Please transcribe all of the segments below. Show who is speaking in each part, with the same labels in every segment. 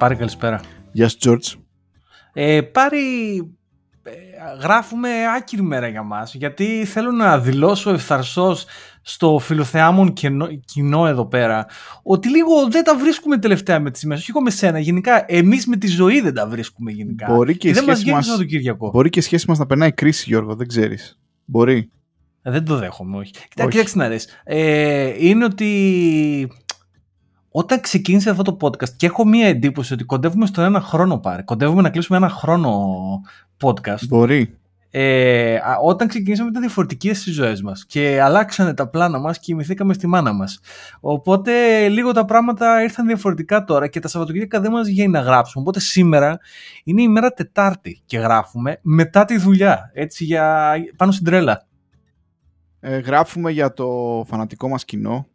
Speaker 1: Πάρη καλησπέρα.
Speaker 2: Γεια σου Τζόρτζ.
Speaker 1: Ε, Πάρη, ε, γράφουμε άκυρη μέρα για μας, γιατί θέλω να δηλώσω ευθαρσός στο φιλοθεάμον κοινό, κοινό εδώ πέρα, ότι λίγο δεν τα βρίσκουμε τελευταία με τις ημέρες, όχι εγώ με σένα, γενικά εμείς με τη ζωή δεν τα βρίσκουμε γενικά.
Speaker 2: Μπορεί και, η
Speaker 1: δεν μας
Speaker 2: σχέση
Speaker 1: γίνεται
Speaker 2: μας,
Speaker 1: το Κυριακό.
Speaker 2: μπορεί και η σχέση μας να περνάει κρίση Γιώργο, δεν ξέρεις. Μπορεί.
Speaker 1: Ε, Δεν το δέχομαι, όχι. Κοιτά,
Speaker 2: Όχι.
Speaker 1: κοιτάξτε να δεις. Ε, είναι ότι όταν ξεκίνησε αυτό το podcast και έχω μία εντύπωση ότι κοντεύουμε στον ένα χρόνο πάρε. Κοντεύουμε να κλείσουμε ένα χρόνο podcast.
Speaker 2: Μπορεί.
Speaker 1: Ε, α, όταν ξεκινήσαμε ήταν διαφορετικές στις ζωές μας και αλλάξανε τα πλάνα μας και κοιμηθήκαμε στη μάνα μας. Οπότε λίγο τα πράγματα ήρθαν διαφορετικά τώρα και τα Σαββατοκύριακα δεν μας βγαίνει να γράψουμε. Οπότε σήμερα είναι η μέρα Τετάρτη και γράφουμε μετά τη δουλειά. Έτσι για πάνω στην τρέλα.
Speaker 2: Ε, γράφουμε για το φανατικό μας κοινό.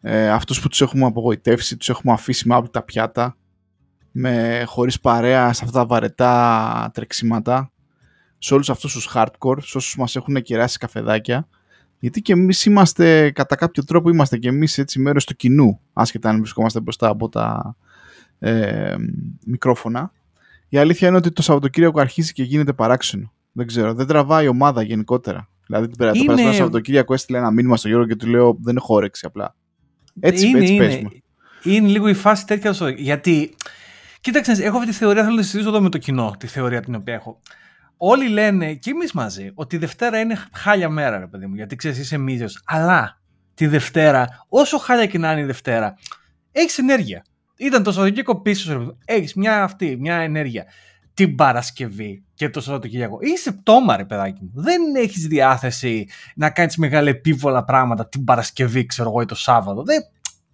Speaker 2: Ε, αυτούς που τους έχουμε απογοητεύσει, τους έχουμε αφήσει με άπλυτα πιάτα. Με, χωρίς παρέα σε αυτά τα βαρετά τρεξίματα. Σε όλους αυτούς τους hardcore, σε όσους μας έχουν κεράσει καφεδάκια. Γιατί και εμείς είμαστε, κατά κάποιο τρόπο είμαστε και εμείς έτσι μέρος του κοινού. Άσχετα αν βρισκόμαστε μπροστά από τα ε, μικρόφωνα. Η αλήθεια είναι ότι το Σαββατοκύριακο αρχίζει και γίνεται παράξενο. Δεν ξέρω, δεν τραβάει η ομάδα γενικότερα. Δηλαδή την πέρα- το
Speaker 1: Είναι-
Speaker 2: περασμένο Σαββατοκύριακο έστειλε ένα μήνυμα στο Γιώργο και του λέω δεν έχω όρεξη απλά. Έτσι,
Speaker 1: είναι,
Speaker 2: έτσι
Speaker 1: είναι,
Speaker 2: πες μου.
Speaker 1: είναι λίγο η φάση τέτοια. στο- Γιατί, κοίταξε, έχω αυτή τη θεωρία, θέλω να τη συζητήσω εδώ με το κοινό, τη θεωρία την οποία έχω. Όλοι λένε, και εμείς μαζί, ότι η Δευτέρα είναι χάλια μέρα, ρε παιδί μου, γιατί ξέρεις, είσαι μίζο. Αλλά τη Δευτέρα, όσο χάλια και να είναι η Δευτέρα, έχεις ενέργεια. Ήταν το Σαββατοκύριακο πίσω, έχεις μια αυτή, μια ενέργεια. Την Παρασκευή και το Σαββατοκύριακο. Είσαι πτώμα, ρε παιδάκι μου. Δεν έχεις διάθεση να κάνεις μεγάλα επίβολα πράγματα την Παρασκευή, ξέρω εγώ, ή το Σάββατο. Δεν,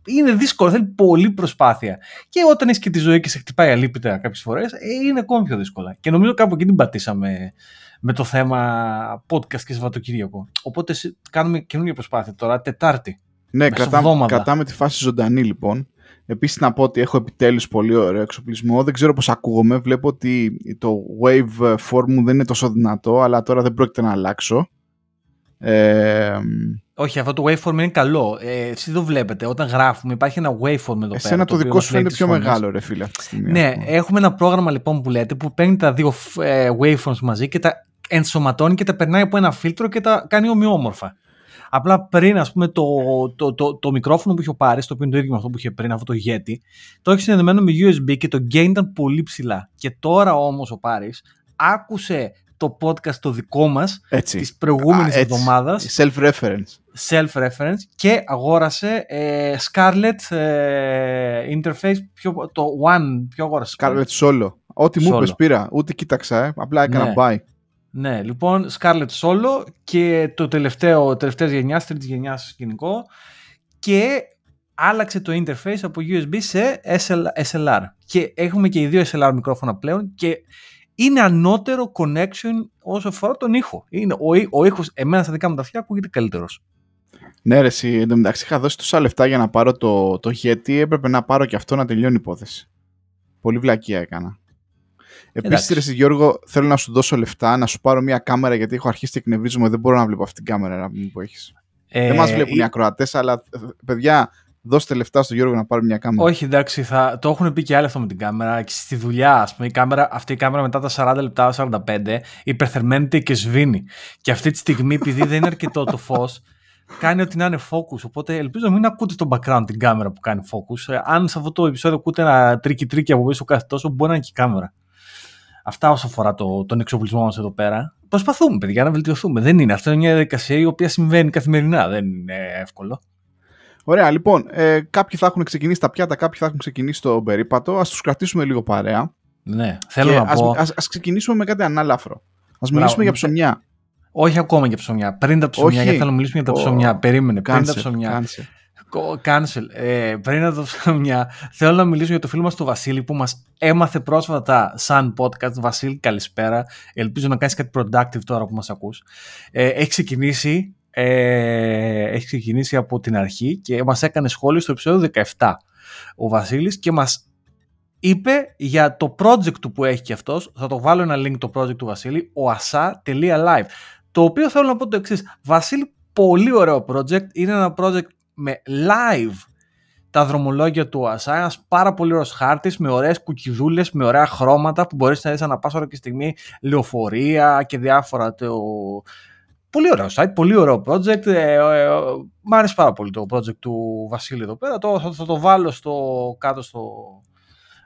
Speaker 1: είναι δύσκολο, θέλει πολλή προσπάθεια. Και όταν έχεις και τη ζωή και σε χτυπάει αλήπητα κάποιες φορές, είναι ακόμη πιο δύσκολα. Και νομίζω κάπου εκεί την πατήσαμε με το θέμα podcast και Σαββατοκύριακο. Οπότε σε- κάνουμε καινούργια προσπάθεια τώρα, Τετάρτη.
Speaker 2: Ναι, κρατάμε,
Speaker 1: Μεσοβδόμαδα.
Speaker 2: κρατάμε τη φάση ζωντανή λοιπόν. Επίσης να πω ότι έχω επιτέλους πολύ ωραίο εξοπλισμό. Δεν ξέρω πώς ακούγομαι. Βλέπω ότι το wave form μου δεν είναι τόσο δυνατό, αλλά τώρα δεν πρόκειται να αλλάξω. Ε,
Speaker 1: Όχι, αυτό το waveform είναι καλό. Ε, εσείς το βλέπετε. Όταν γράφουμε, υπάρχει ένα waveform εδώ πέρα.
Speaker 2: εσένα το
Speaker 1: οποίο
Speaker 2: δικό
Speaker 1: μας
Speaker 2: σου
Speaker 1: λέει
Speaker 2: φαίνεται
Speaker 1: τις
Speaker 2: πιο
Speaker 1: φωνές.
Speaker 2: μεγάλο ρε φίλε αυτή τη στιγμή.
Speaker 1: Ναι,
Speaker 2: ας πούμε.
Speaker 1: έχουμε ένα πρόγραμμα λοιπόν που λέτε που παίρνει τα δύο ε, waveforms μαζί και τα ενσωματώνει και τα περνάει από ένα φίλτρο και τα κάνει ομοιόμορφα. Απλά πριν, ας πούμε, το, το, το, το μικρόφωνο που είχε ο Πάρης, το οποίο είναι το ίδιο με αυτό που είχε πριν, αυτό το Yeti, το έχει συνδεδεμένο με USB και το gain ήταν πολύ ψηλά. Και τώρα όμως ο Πάρης άκουσε το podcast το δικό μας
Speaker 2: Έτσι.
Speaker 1: της προηγούμενης
Speaker 2: Α, έτσι.
Speaker 1: εβδομάδας
Speaker 2: Self-reference.
Speaker 1: self-reference και αγόρασε ε, Scarlett ε, interface, πιο, το One, πιο αγόρασε.
Speaker 2: Scarlett Solo. Ό,τι μου
Speaker 1: Solo.
Speaker 2: είπες πήρα. Ούτε κοίταξα, ε. απλά έκανα
Speaker 1: Ναι.
Speaker 2: buy.
Speaker 1: Ναι, λοιπόν, Scarlett Solo και το τελευταίο, τελευταίας γενιάς, τρίτης γενιάς σκηνικό και άλλαξε το interface από USB σε SL, SLR. Και έχουμε και οι δύο SLR μικρόφωνα πλέον και είναι ανώτερο connection όσο αφορά τον ήχο. Είναι, ο, ή- ο ήχος, εμένα στα δικά μου τα αυτιά ακούγεται καλύτερος.
Speaker 2: Ναι, ρε, εσύ, εν τω μεταξύ είχα δώσει τόσα λεφτά για να πάρω το, το Yeti, έπρεπε να πάρω και αυτό να τελειώνει η υπόθεση. Πολύ βλακεία έκανα. Επίσης,
Speaker 1: Εντάξει.
Speaker 2: ρε, εσύ, Γιώργο, θέλω να σου δώσω λεφτά, να σου πάρω μια κάμερα γιατί έχω αρχίσει και εκνευρίζομαι. Δεν μπορώ να βλέπω αυτή την κάμερα να πούμε, που έχεις.
Speaker 1: Ε,
Speaker 2: Δεν μας βλέπουν
Speaker 1: η-
Speaker 2: οι ακροατές, αλλά ε, παιδιά, δώστε λεφτά στον Γιώργο να πάρω μια κάμερα.
Speaker 1: Όχι, εντάξει, θα, το έχουν πει και άλλοι αυτό με την κάμερα. Και στη δουλειά, ας πούμε, η κάμερα, αυτή η κάμερα μετά τα 40 λεπτά, 45, υπερθερμαίνεται και σβήνει. Και αυτή τη στιγμή, επειδή δεν είναι αρκετό το φως, κάνει ότι να είναι focus. Οπότε ελπίζω να μην ακούτε στο background την κάμερα που κάνει focus. Ε, αν σε αυτό το επεισόδιο ακούτε ένα τρίκι-τρίκι από πίσω κάθε τόσο, μπορεί να είναι και η κάμερα. Αυτά όσο αφορά το, τον εξοπλισμό μας εδώ πέρα. Προσπαθούμε, παιδιά, να βελτιωθούμε. Δεν είναι. Αυτό είναι μια διαδικασία η οποία συμβαίνει καθημερινά. Δεν είναι εύκολο.
Speaker 2: Ωραία, λοιπόν, ε, κάποιοι θα έχουν ξεκινήσει τα πιάτα, κάποιοι θα έχουν ξεκινήσει το περίπατο. Α τους κρατήσουμε λίγο παρέα.
Speaker 1: Ναι, θέλω
Speaker 2: Και
Speaker 1: να
Speaker 2: ας,
Speaker 1: πω.
Speaker 2: ας, ας ξεκινήσουμε με κάτι ανάλαφρο. Α
Speaker 1: Μπράβο.
Speaker 2: μιλήσουμε για ψωμιά.
Speaker 1: Όχι ακόμα για ψωμιά. Πριν τα ψωμιά,
Speaker 2: Όχι.
Speaker 1: γιατί θέλω να μιλήσουμε για τα
Speaker 2: Ω,
Speaker 1: ψωμιά. Περίμενε. Πριν τα
Speaker 2: Cancel,
Speaker 1: ψωμιά.
Speaker 2: cancel.
Speaker 1: Κο- Cancel. Ε, πριν τα ψωμιά, θέλω να μιλήσω για το φίλο μας τον Βασίλη που μας έμαθε πρόσφατα σαν podcast. Βασίλη, καλησπέρα. Ελπίζω να κάνεις κάτι productive τώρα που μας ακούς. Ε, έχει ξεκινήσει. Ε, έχει ξεκινήσει από την αρχή και μας έκανε σχόλιο στο επεισόδιο 17 ο Βασίλης και μας είπε για το project του που έχει και αυτός θα το βάλω ένα link το project του Βασίλη ο asa.live το οποίο θέλω να πω το εξής Βασίλη πολύ ωραίο project είναι ένα project με live τα δρομολόγια του ΟΑΣΑ. Ένας πάρα πολύ ωραίος χάρτης με ωραίες κουκιδούλες, με ωραία χρώματα που μπορείς να δεις ανά πάσα ώρα και στιγμή λεωφορεία και διάφορα. Το... Πολύ ωραίο site, πολύ ωραίο project. Ε, ε, ε, μ' άρεσε πάρα πολύ το project του Βασίλη εδώ πέρα. Το, θα, θα το βάλω στο, κάτω στο,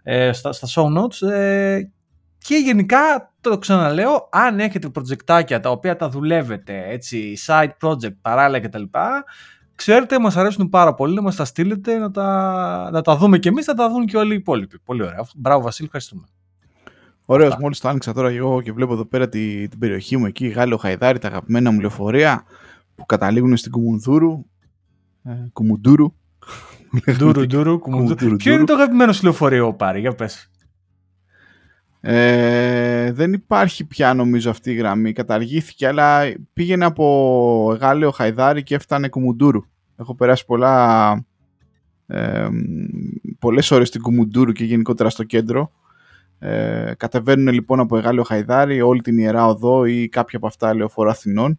Speaker 1: ε, στα, στα show notes. Ε, και γενικά το ξαναλέω, αν έχετε προτζεκτάκια τα οποία τα δουλεύετε, έτσι, side project, παράλληλα κτλ. Ξέρετε, μας αρέσουν πάρα πολύ να μας τα στείλετε, να τα, να τα δούμε και εμείς, να τα δουν και όλοι οι υπόλοιποι. Πολύ ωραία. Μπράβο Βασίλη, ευχαριστούμε.
Speaker 2: Ωραίος, μόλις το άνοιξα τώρα εγώ και βλέπω εδώ πέρα την, την περιοχή μου εκεί, Γάλλο Χαϊδάρι, τα αγαπημένα μου λεωφορεία που καταλήγουν στην Κουμουνδούρου. Ε, Κουμουντούρου.
Speaker 1: Ντούρου, ντούρου, κουμουντούρου. Ποιο είναι το αγαπημένο σου λεωφορείο, Πάρη, για πες.
Speaker 2: Ε, δεν υπάρχει πια νομίζω αυτή η γραμμή. Καταργήθηκε, αλλά πήγαινε από Γάλλιο Χαϊδάρι και έφτανε Κουμουντούρου. Έχω περάσει πολλά, ε, πολλές ώρες στην Κουμουντούρου και γενικότερα στο κέντρο. Ε, κατεβαίνουν λοιπόν από Εγάλιο Χαϊδάρι όλη την Ιερά Οδό ή κάποια από αυτά λεωφορά Αθηνών,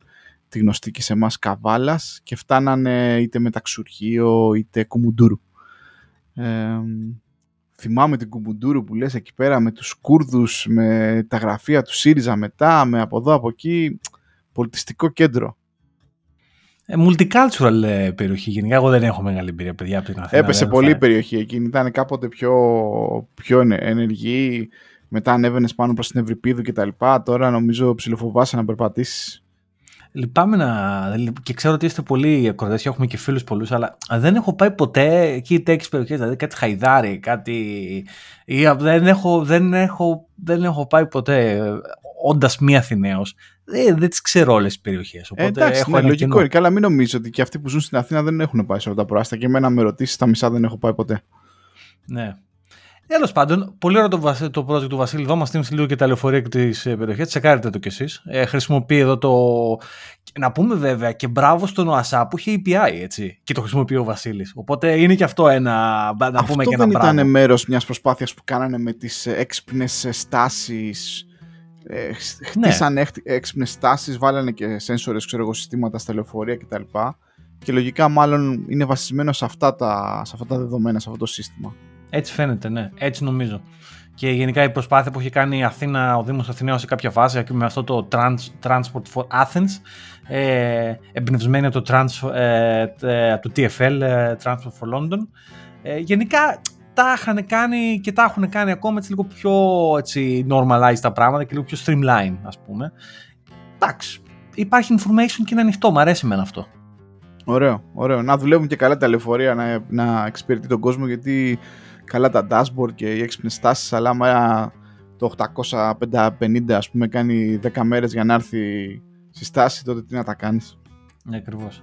Speaker 2: τη γνωστή και σε εμάς Καβάλας και φτάνανε είτε με ταξουργείο είτε Κουμουντούρου. Ε, θυμάμαι την Κουμουντούρου που λες εκεί πέρα με τους Κούρδους, με τα γραφεία του ΣΥΡΙΖΑ μετά, με από εδώ από εκεί, πολιτιστικό κέντρο.
Speaker 1: Ε, multicultural ε, περιοχή. Γενικά, εγώ δεν έχω μεγάλη εμπειρία, παιδιά, από την Αθήνα.
Speaker 2: Έπεσε πολύ η περιοχή εκείνη. Ήταν κάποτε πιο, πιο ενεργή. Μετά ανέβαινες πάνω προς την Ευρυπίδου κτλ. Τώρα νομίζω ψηλοφοβάσαι να περπατήσεις.
Speaker 1: Λυπάμαι να. και ξέρω ότι είστε πολύ ακροτέ και έχουμε και φίλους πολλούς, αλλά δεν έχω πάει ποτέ εκεί τέτοιες περιοχές. Δηλαδή κάτι χαϊδάρι, κάτι. Ή, δεν, έχω, δεν, έχω, δεν έχω πάει ποτέ όντας μη Αθηναίος. Δεν, δεν τις ξέρω όλες τις περιοχές.
Speaker 2: Ε, εντάξει, έχω ναι, λογικό είναι. Καλά, μην νομίζω ότι και αυτοί που ζουν στην Αθήνα δεν έχουν πάει σε όλα τα προάστα. Και εμένα με ρωτήσεις, τα μισά δεν έχω πάει ποτέ.
Speaker 1: Ναι. Τέλος πάντων, πολύ ωραίο το, το project του Βασίλη. Εδώ μας λίγο και τα λεωφορεία και τις ε, περιοχές. Τσεκάρετε το κι εσείς. Ε, χρησιμοποιεί εδώ το. Να πούμε βέβαια και μπράβο στον ΟΑΣΑ που είχε API έτσι. Και το χρησιμοποιεί ο Βασίλης. Οπότε είναι και αυτό ένα. Να αυτό πούμε και ένα
Speaker 2: δεν ήταν μέρος μιας προσπάθειας που κάνανε με τις έξυπνες στάσεις. Ε, χτίσαν ναι. έξυπνες στάσεις, βάλανε και σένσορες, ξέρω εγώ, συστήματα στα λεωφορεία κτλ. Και λογικά μάλλον είναι βασισμένο σε αυτά τα, σε αυτά τα δεδομένα, σε αυτό το σύστημα.
Speaker 1: Έτσι φαίνεται, ναι. Έτσι νομίζω. Και γενικά η προσπάθεια που έχει κάνει η Αθήνα, ο Δήμος Αθηναίος σε κάποια φάση με αυτό το Transport for Athens ε, εμπνευσμένη από το, trans, ε, το TFL, ε, Transport for London. Ε, γενικά τα είχαν κάνει και τα έχουν κάνει ακόμα έτσι λίγο πιο έτσι, normalized τα πράγματα και λίγο πιο streamline ας πούμε. Εντάξει, υπάρχει information και είναι ανοιχτό, μου αρέσει εμένα αυτό.
Speaker 2: Ωραίο, ωραίο. Να δουλεύουν και καλά τα λεωφορεία, να, να εξυπηρετεί τον κόσμο γιατί καλά τα dashboard και οι έξυπνες στάσεις, αλλά άμα το 850 ας πούμε κάνει 10 μέρες για να έρθει στη στάση, τότε τι να τα κάνεις.
Speaker 1: Ναι, ακριβώς.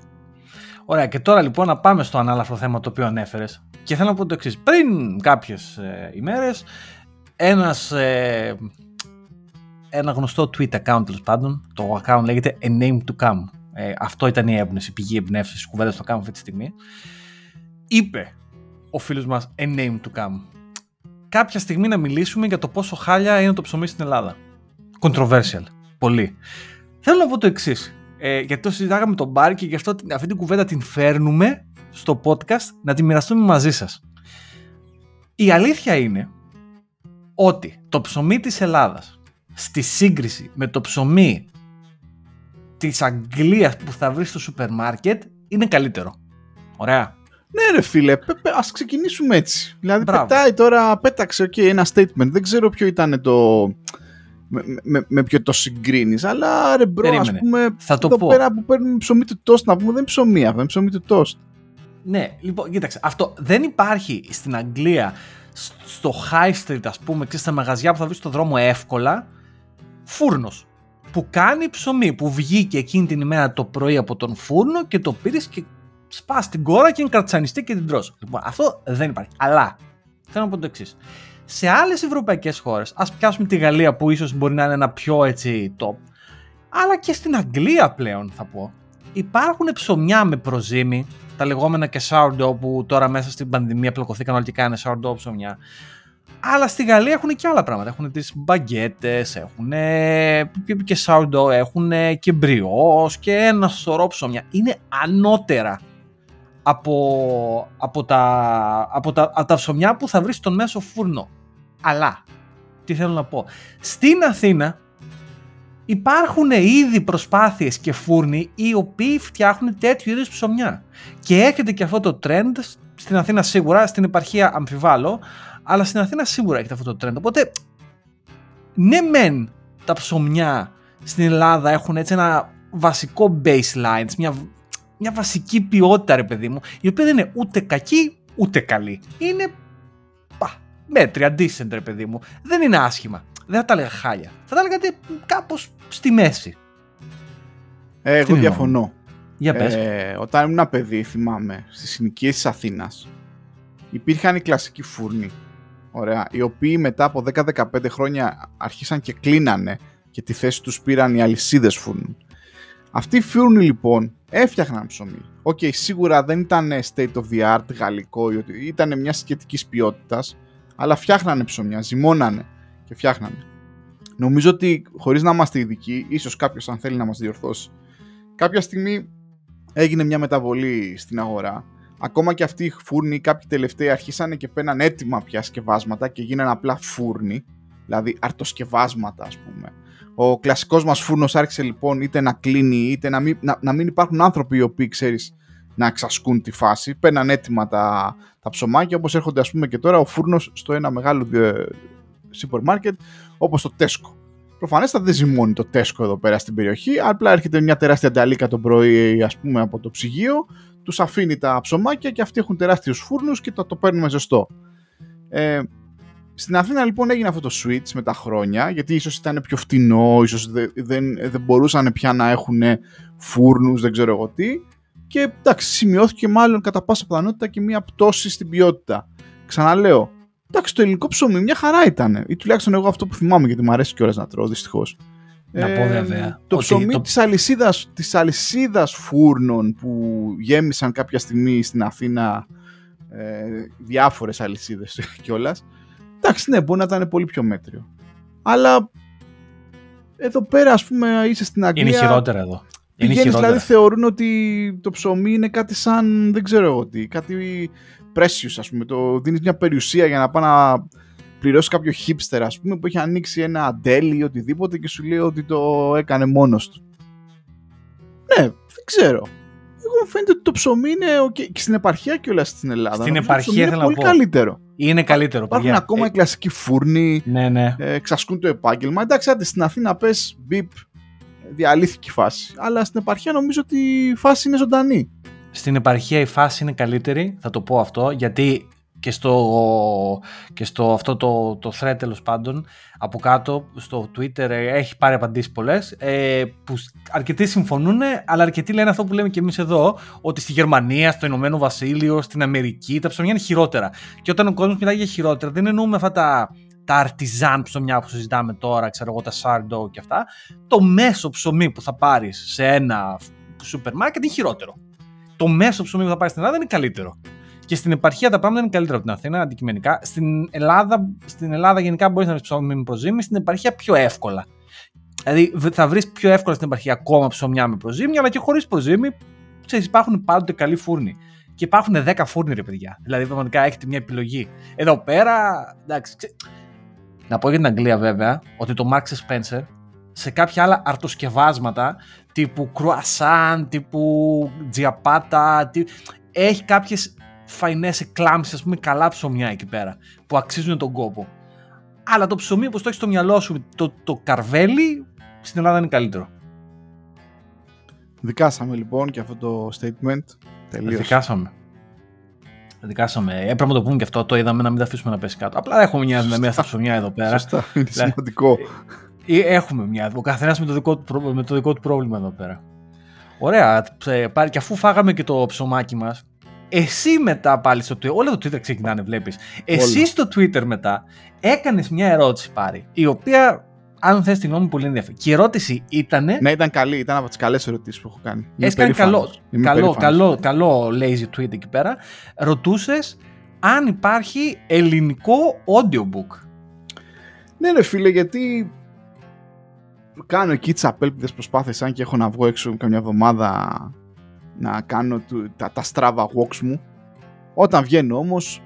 Speaker 1: Ωραία, και τώρα λοιπόν να πάμε στο ανάλαφρο θέμα το οποίο ανέφερες. Και θέλω να πω το εξής. Πριν κάποιες ε, ημέρες, ένας, ε, ένα γνωστό tweet account τέλος πάντων, το account λέγεται A Name to Come. Ε, αυτό ήταν η έμπνευση, η πηγή εμπνεύση κουβέντα στο account αυτή τη στιγμή. Είπε ο φίλος μας A Name to Come. Κάποια στιγμή να μιλήσουμε για το πόσο χάλια είναι το ψωμί στην Ελλάδα. Controversial. Πολύ. Θέλω να πω το εξής. Ε, γιατί το συζητάγαμε τον Μπάρ και γι' αυτό αυτή την κουβέντα την φέρνουμε στο podcast να τη μοιραστούμε μαζί σας. Η αλήθεια είναι ότι το ψωμί της Ελλάδας στη σύγκριση με το ψωμί της Αγγλίας που θα βρει στο σούπερ μάρκετ είναι καλύτερο. Ωραία.
Speaker 2: Ναι, ρε φίλε, ας ξεκινήσουμε έτσι. Δηλαδή, Μπράβο. πετάει τώρα, πέταξε okay, ένα statement. Δεν ξέρω ποιο ήταν το. Με, με, με ποιο το συγκρίνεις, αλλά ρε bro, ας πούμε. Θα το εδώ πω. πέρα που παίρνουμε ψωμί του τοστ, να πούμε δεν είναι ψωμί, αυτό είναι ψωμί του τοστ.
Speaker 1: Ναι, λοιπόν, κοίταξε. Αυτό δεν υπάρχει στην Αγγλία, στο high street, ας πούμε, και στα μαγαζιά που θα βρεις στο δρόμο εύκολα, φούρνος. Που κάνει ψωμί, που βγήκε εκείνη την ημέρα το πρωί από τον φούρνο και το πήρες και σπας την κόρα και είναι κρατσανιστή και την τρως. Λοιπόν, αυτό δεν υπάρχει. Αλλά θέλω να πω το εξής. Σε άλλες ευρωπαϊκές χώρες, ας πιάσουμε τη Γαλλία που ίσως μπορεί να είναι ένα πιο έτσι top, αλλά και στην Αγγλία πλέον θα πω, υπάρχουν ψωμιά με προζύμι, τα λεγόμενα και sourdough που τώρα μέσα στην πανδημία πλακωθήκαν όλοι και κάνουν sourdough ψωμιά. Αλλά στη Γαλλία έχουν και άλλα πράγματα. Έχουν τις μπαγκέτες, έχουν και sourdough, έχουν και μπριός και ένα σωρό ψωμιά. Είναι ανώτερα από, από, τα, από, τα, από τα ψωμιά που θα βρεις στον μέσο φούρνο. Αλλά, τι θέλω να πω. Στην Αθήνα υπάρχουν ήδη προσπάθειες και φούρνοι οι οποίοι φτιάχνουν τέτοιου είδους ψωμιά. Και έρχεται και αυτό το trend στην Αθήνα σίγουρα, στην επαρχία αμφιβάλλω, αλλά στην Αθήνα σίγουρα έχετε αυτό το trend. Οπότε, ναι μεν τα ψωμιά στην Ελλάδα έχουν έτσι ένα βασικό baseline, μια, μια βασική ποιότητα ρε παιδί μου, η οποία δεν είναι ούτε κακή ούτε καλή. Είναι πα, μέτρια, decent ρε παιδί μου. Δεν είναι άσχημα. Δεν θα τα έλεγα χάλια. Θα τα έλεγα κάπως στη μέση.
Speaker 2: Ε, εγώ διαφωνώ.
Speaker 1: Για πες.
Speaker 2: Ε, όταν ήμουν ένα παιδί, θυμάμαι, στις συνοικίες της Αθήνας, υπήρχαν οι κλασικοί φούρνοι, ωραία, οι οποίοι μετά από 10-15 χρόνια αρχίσαν και κλείνανε και τη θέση τους πήραν οι αλυσίδες φούρνου. Αυτοί οι φούρνοι λοιπόν έφτιαχναν ψωμί. OK, okay, σίγουρα δεν ήταν state of the art γαλλικό, ήταν μια σχετικής ποιότητας, αλλά φτιάχνανε ψωμιά, ζυμώνανε και φτιάχνανε. Νομίζω ότι χωρίς να είμαστε ειδικοί, ίσως κάποιος αν θέλει να μας διορθώσει, κάποια στιγμή έγινε μια μεταβολή στην αγορά. Ακόμα και αυτοί οι φούρνοι, κάποιοι τελευταίοι αρχίσανε και παίρναν έτοιμα πια σκευάσματα και γίνανε απλά φούρνοι, δηλαδή αρτοσκευάσματα ας πούμε. Ο κλασικός μας φούρνος άρχισε λοιπόν είτε να κλείνει είτε να μην, να, να μην υπάρχουν άνθρωποι οι οποίοι ξέρεις να εξασκούν τη φάση. Παίρναν έτοιμα τα, τα ψωμάκια όπως έρχονται ας πούμε και τώρα ο φούρνος στο ένα μεγάλο σούπερ μάρκετ όπως το Tesco. Προφανέστατα δεν ζυμώνει το Tesco εδώ πέρα στην περιοχή, απλά έρχεται μια τεράστια ανταλίκα το πρωί ας πούμε από το ψυγείο, τους αφήνει τα ψωμάκια και αυτοί έχουν τεράστιους φούρνους και το, το παίρνουμε ζεστό. Ε, στην Αθήνα λοιπόν έγινε αυτό το switch με τα χρόνια, γιατί ίσως ήταν πιο φτηνό, ίσως δεν, δεν, δεν μπορούσαν πια να έχουν φούρνους, δεν ξέρω εγώ τι. Και εντάξει, σημειώθηκε μάλλον κατά πάσα πιθανότητα και μια πτώση στην ποιότητα. Ξαναλέω, εντάξει, το ελληνικό ψωμί μια χαρά ήταν. Ή τουλάχιστον εγώ αυτό που θυμάμαι, γιατί μου αρέσει κιόλας να τρώω, δυστυχώς.
Speaker 1: Να πω βέβαια.
Speaker 2: Το ψωμί το... της, αλυσίδας, της αλυσίδας φούρνων που γέμισαν κάποια στιγμή στην Αθήνα ε, διάφορες αλυσίδες κιόλας. Εντάξει, ναι, μπορεί να ήταν πολύ πιο μέτριο. Αλλά εδώ πέρα, ας πούμε, είσαι στην Αγγλία...
Speaker 1: Είναι χειρότερα εδώ.
Speaker 2: Είναι χειρότερα. δηλαδή θεωρούν ότι το ψωμί είναι κάτι σαν, δεν ξέρω εγώ τι, κάτι precious, ας πούμε. Το δίνεις μια περιουσία για να πάει να πληρώσει κάποιο hipster, ας πούμε, που έχει ανοίξει ένα αντέλι ή οτιδήποτε και σου λέει ότι το έκανε μόνος του. Ναι, δεν ξέρω. Εγώ μου φαίνεται ότι το ψωμί είναι okay. και στην επαρχία και όλα στην Ελλάδα.
Speaker 1: Στην επαρχία θέλω να
Speaker 2: πω. Είναι πολύ καλύτερο.
Speaker 1: Είναι καλύτερο.
Speaker 2: Υπάρχουν ακόμα ε... οι κλασικοί φούρνοι.
Speaker 1: Ναι, ναι.
Speaker 2: Ε, εξασκούν το επάγγελμα. Εντάξει, άντε στην Αθήνα πες μπιπ, διαλύθηκε η φάση. Αλλά στην επαρχία νομίζω ότι η φάση είναι ζωντανή.
Speaker 1: Στην επαρχία η φάση είναι καλύτερη, θα το πω αυτό, γιατί και στο, και στο αυτό το, το thread τέλος πάντων από κάτω στο Twitter έχει πάρει απαντήσεις πολλές ε, που αρκετοί συμφωνούν αλλά αρκετοί λένε αυτό που λέμε και εμείς εδώ ότι στη Γερμανία, στο Ηνωμένο Βασίλειο, στην Αμερική τα ψωμιά είναι χειρότερα και όταν ο κόσμος μιλάει για χειρότερα δεν εννοούμε αυτά τα, τα αρτιζάν ψωμιά που συζητάμε τώρα, ξέρω εγώ τα σάρντο και αυτά το μέσο ψωμί που θα πάρεις σε ένα σούπερ μάρκετ είναι χειρότερο το μέσο ψωμί που θα πάρεις στην Ελλάδα είναι καλύτερο και στην επαρχία τα πράγματα είναι καλύτερα από την Αθήνα, αντικειμενικά. Στην Ελλάδα, στην Ελλάδα γενικά μπορείς να βρεις ψωμί με προζύμι, στην επαρχία πιο εύκολα. Δηλαδή θα βρεις πιο εύκολα στην επαρχία ακόμα ψωμιά με προζύμι, αλλά και χωρίς προζύμι. Ξέρεις, υπάρχουν πάντοτε καλοί φούρνοι. Και υπάρχουν 10 φούρνοι, ρε παιδιά. Δηλαδή, πραγματικά έχετε μια επιλογή. Εδώ πέρα, εντάξει. Ξέ... Να πω για την Αγγλία, βέβαια, ότι το Marks Spencer σε κάποια άλλα αρτοσκευάσματα τύπου κρουασάν, τύπου τζιαπάτα, τύπου... έχει κάποιες φαϊνές εκλάμψεις, ας πούμε, καλά ψωμιά εκεί πέρα που αξίζουν τον κόπο. Αλλά το ψωμί, όπως το έχεις στο μυαλό σου, το, το καρβέλι, στην Ελλάδα είναι καλύτερο.
Speaker 2: Δικάσαμε λοιπόν και αυτό το statement. Τελείως.
Speaker 1: Δικάσαμε. Δικάσαμε. Έπρεπε να το πούμε και αυτό. Το είδαμε να μην τα αφήσουμε να πέσει κάτω. Απλά έχουμε μια δυναμία στα ψωμιά εδώ πέρα.
Speaker 2: Σωστά. Είναι σημαντικό.
Speaker 1: Ε, ε, έχουμε μια. Ο καθένας με, το δικό του, με το δικό του πρόβλημα εδώ πέρα. Ωραία. Και αφού φάγαμε και το ψωμάκι μας, εσύ μετά πάλι στο Twitter, όλα το Twitter ξεκινάνε βλέπεις, εσύ στο Twitter μετά έκανες μια ερώτηση πάρει, η οποία αν θες τη γνώμη πολύ ενδιαφέρον. Και η ερώτηση ήταν.
Speaker 2: Ναι, ήταν καλή, ήταν από τις καλές ερωτήσεις που έχω κάνει.
Speaker 1: Έχει κάνει καλό, καλό, καλό, καλό lazy tweet εκεί πέρα. Ρωτούσες αν υπάρχει ελληνικό audiobook.
Speaker 2: Ναι, ρε φίλε, γιατί κάνω εκεί τις απέλπιδε προσπάθειες, αν και έχω να βγω έξω καμιά εβδομάδα να κάνω τα, τα Strava walks μου. Όταν βγαίνω όμως,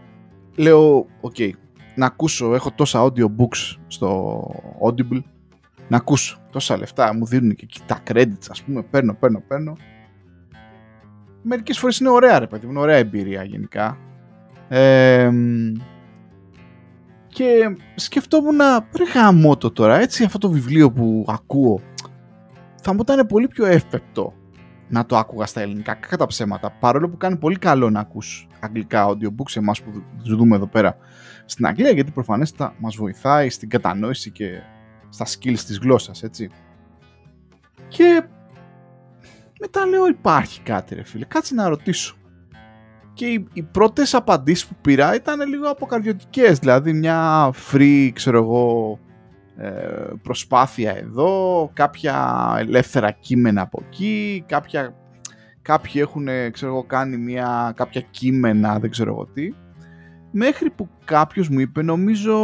Speaker 2: λέω, οκ, να ακούσω, έχω τόσα audiobooks στο Audible, να ακούσω τόσα λεφτά, μου δίνουν και εκεί τα credits, ας πούμε, παίρνω, παίρνω, παίρνω. Μερικές φορές είναι ωραία ρε παιδί, είναι ωραία εμπειρία γενικά. και σκεφτόμουν να ρε γαμώτο τώρα, έτσι αυτό το βιβλίο που ακούω θα μου ήταν πολύ πιο εύπεπτο να το άκουγα στα ελληνικά κατά ψέματα. Παρόλο που κάνει πολύ καλό να ακούς αγγλικά audiobooks εμάς που ζούμε εδώ πέρα στην Αγγλία γιατί προφανέστατα μας βοηθάει στην κατανόηση και στα skills της γλώσσας, έτσι. Και μετά λέω υπάρχει κάτι ρε φίλε, κάτσε να ρωτήσω. Και οι, οι πρώτες απαντήσεις που πήρα ήταν λίγο αποκαρδιωτικές, δηλαδή μια free, ξέρω εγώ, ε, προσπάθεια εδώ, κάποια ελεύθερα κείμενα από εκεί, κάποια, κάποιοι έχουν ξέρω κάνει μια, κάποια κείμενα, δεν ξέρω εγώ τι. Μέχρι που κάποιος μου είπε, νομίζω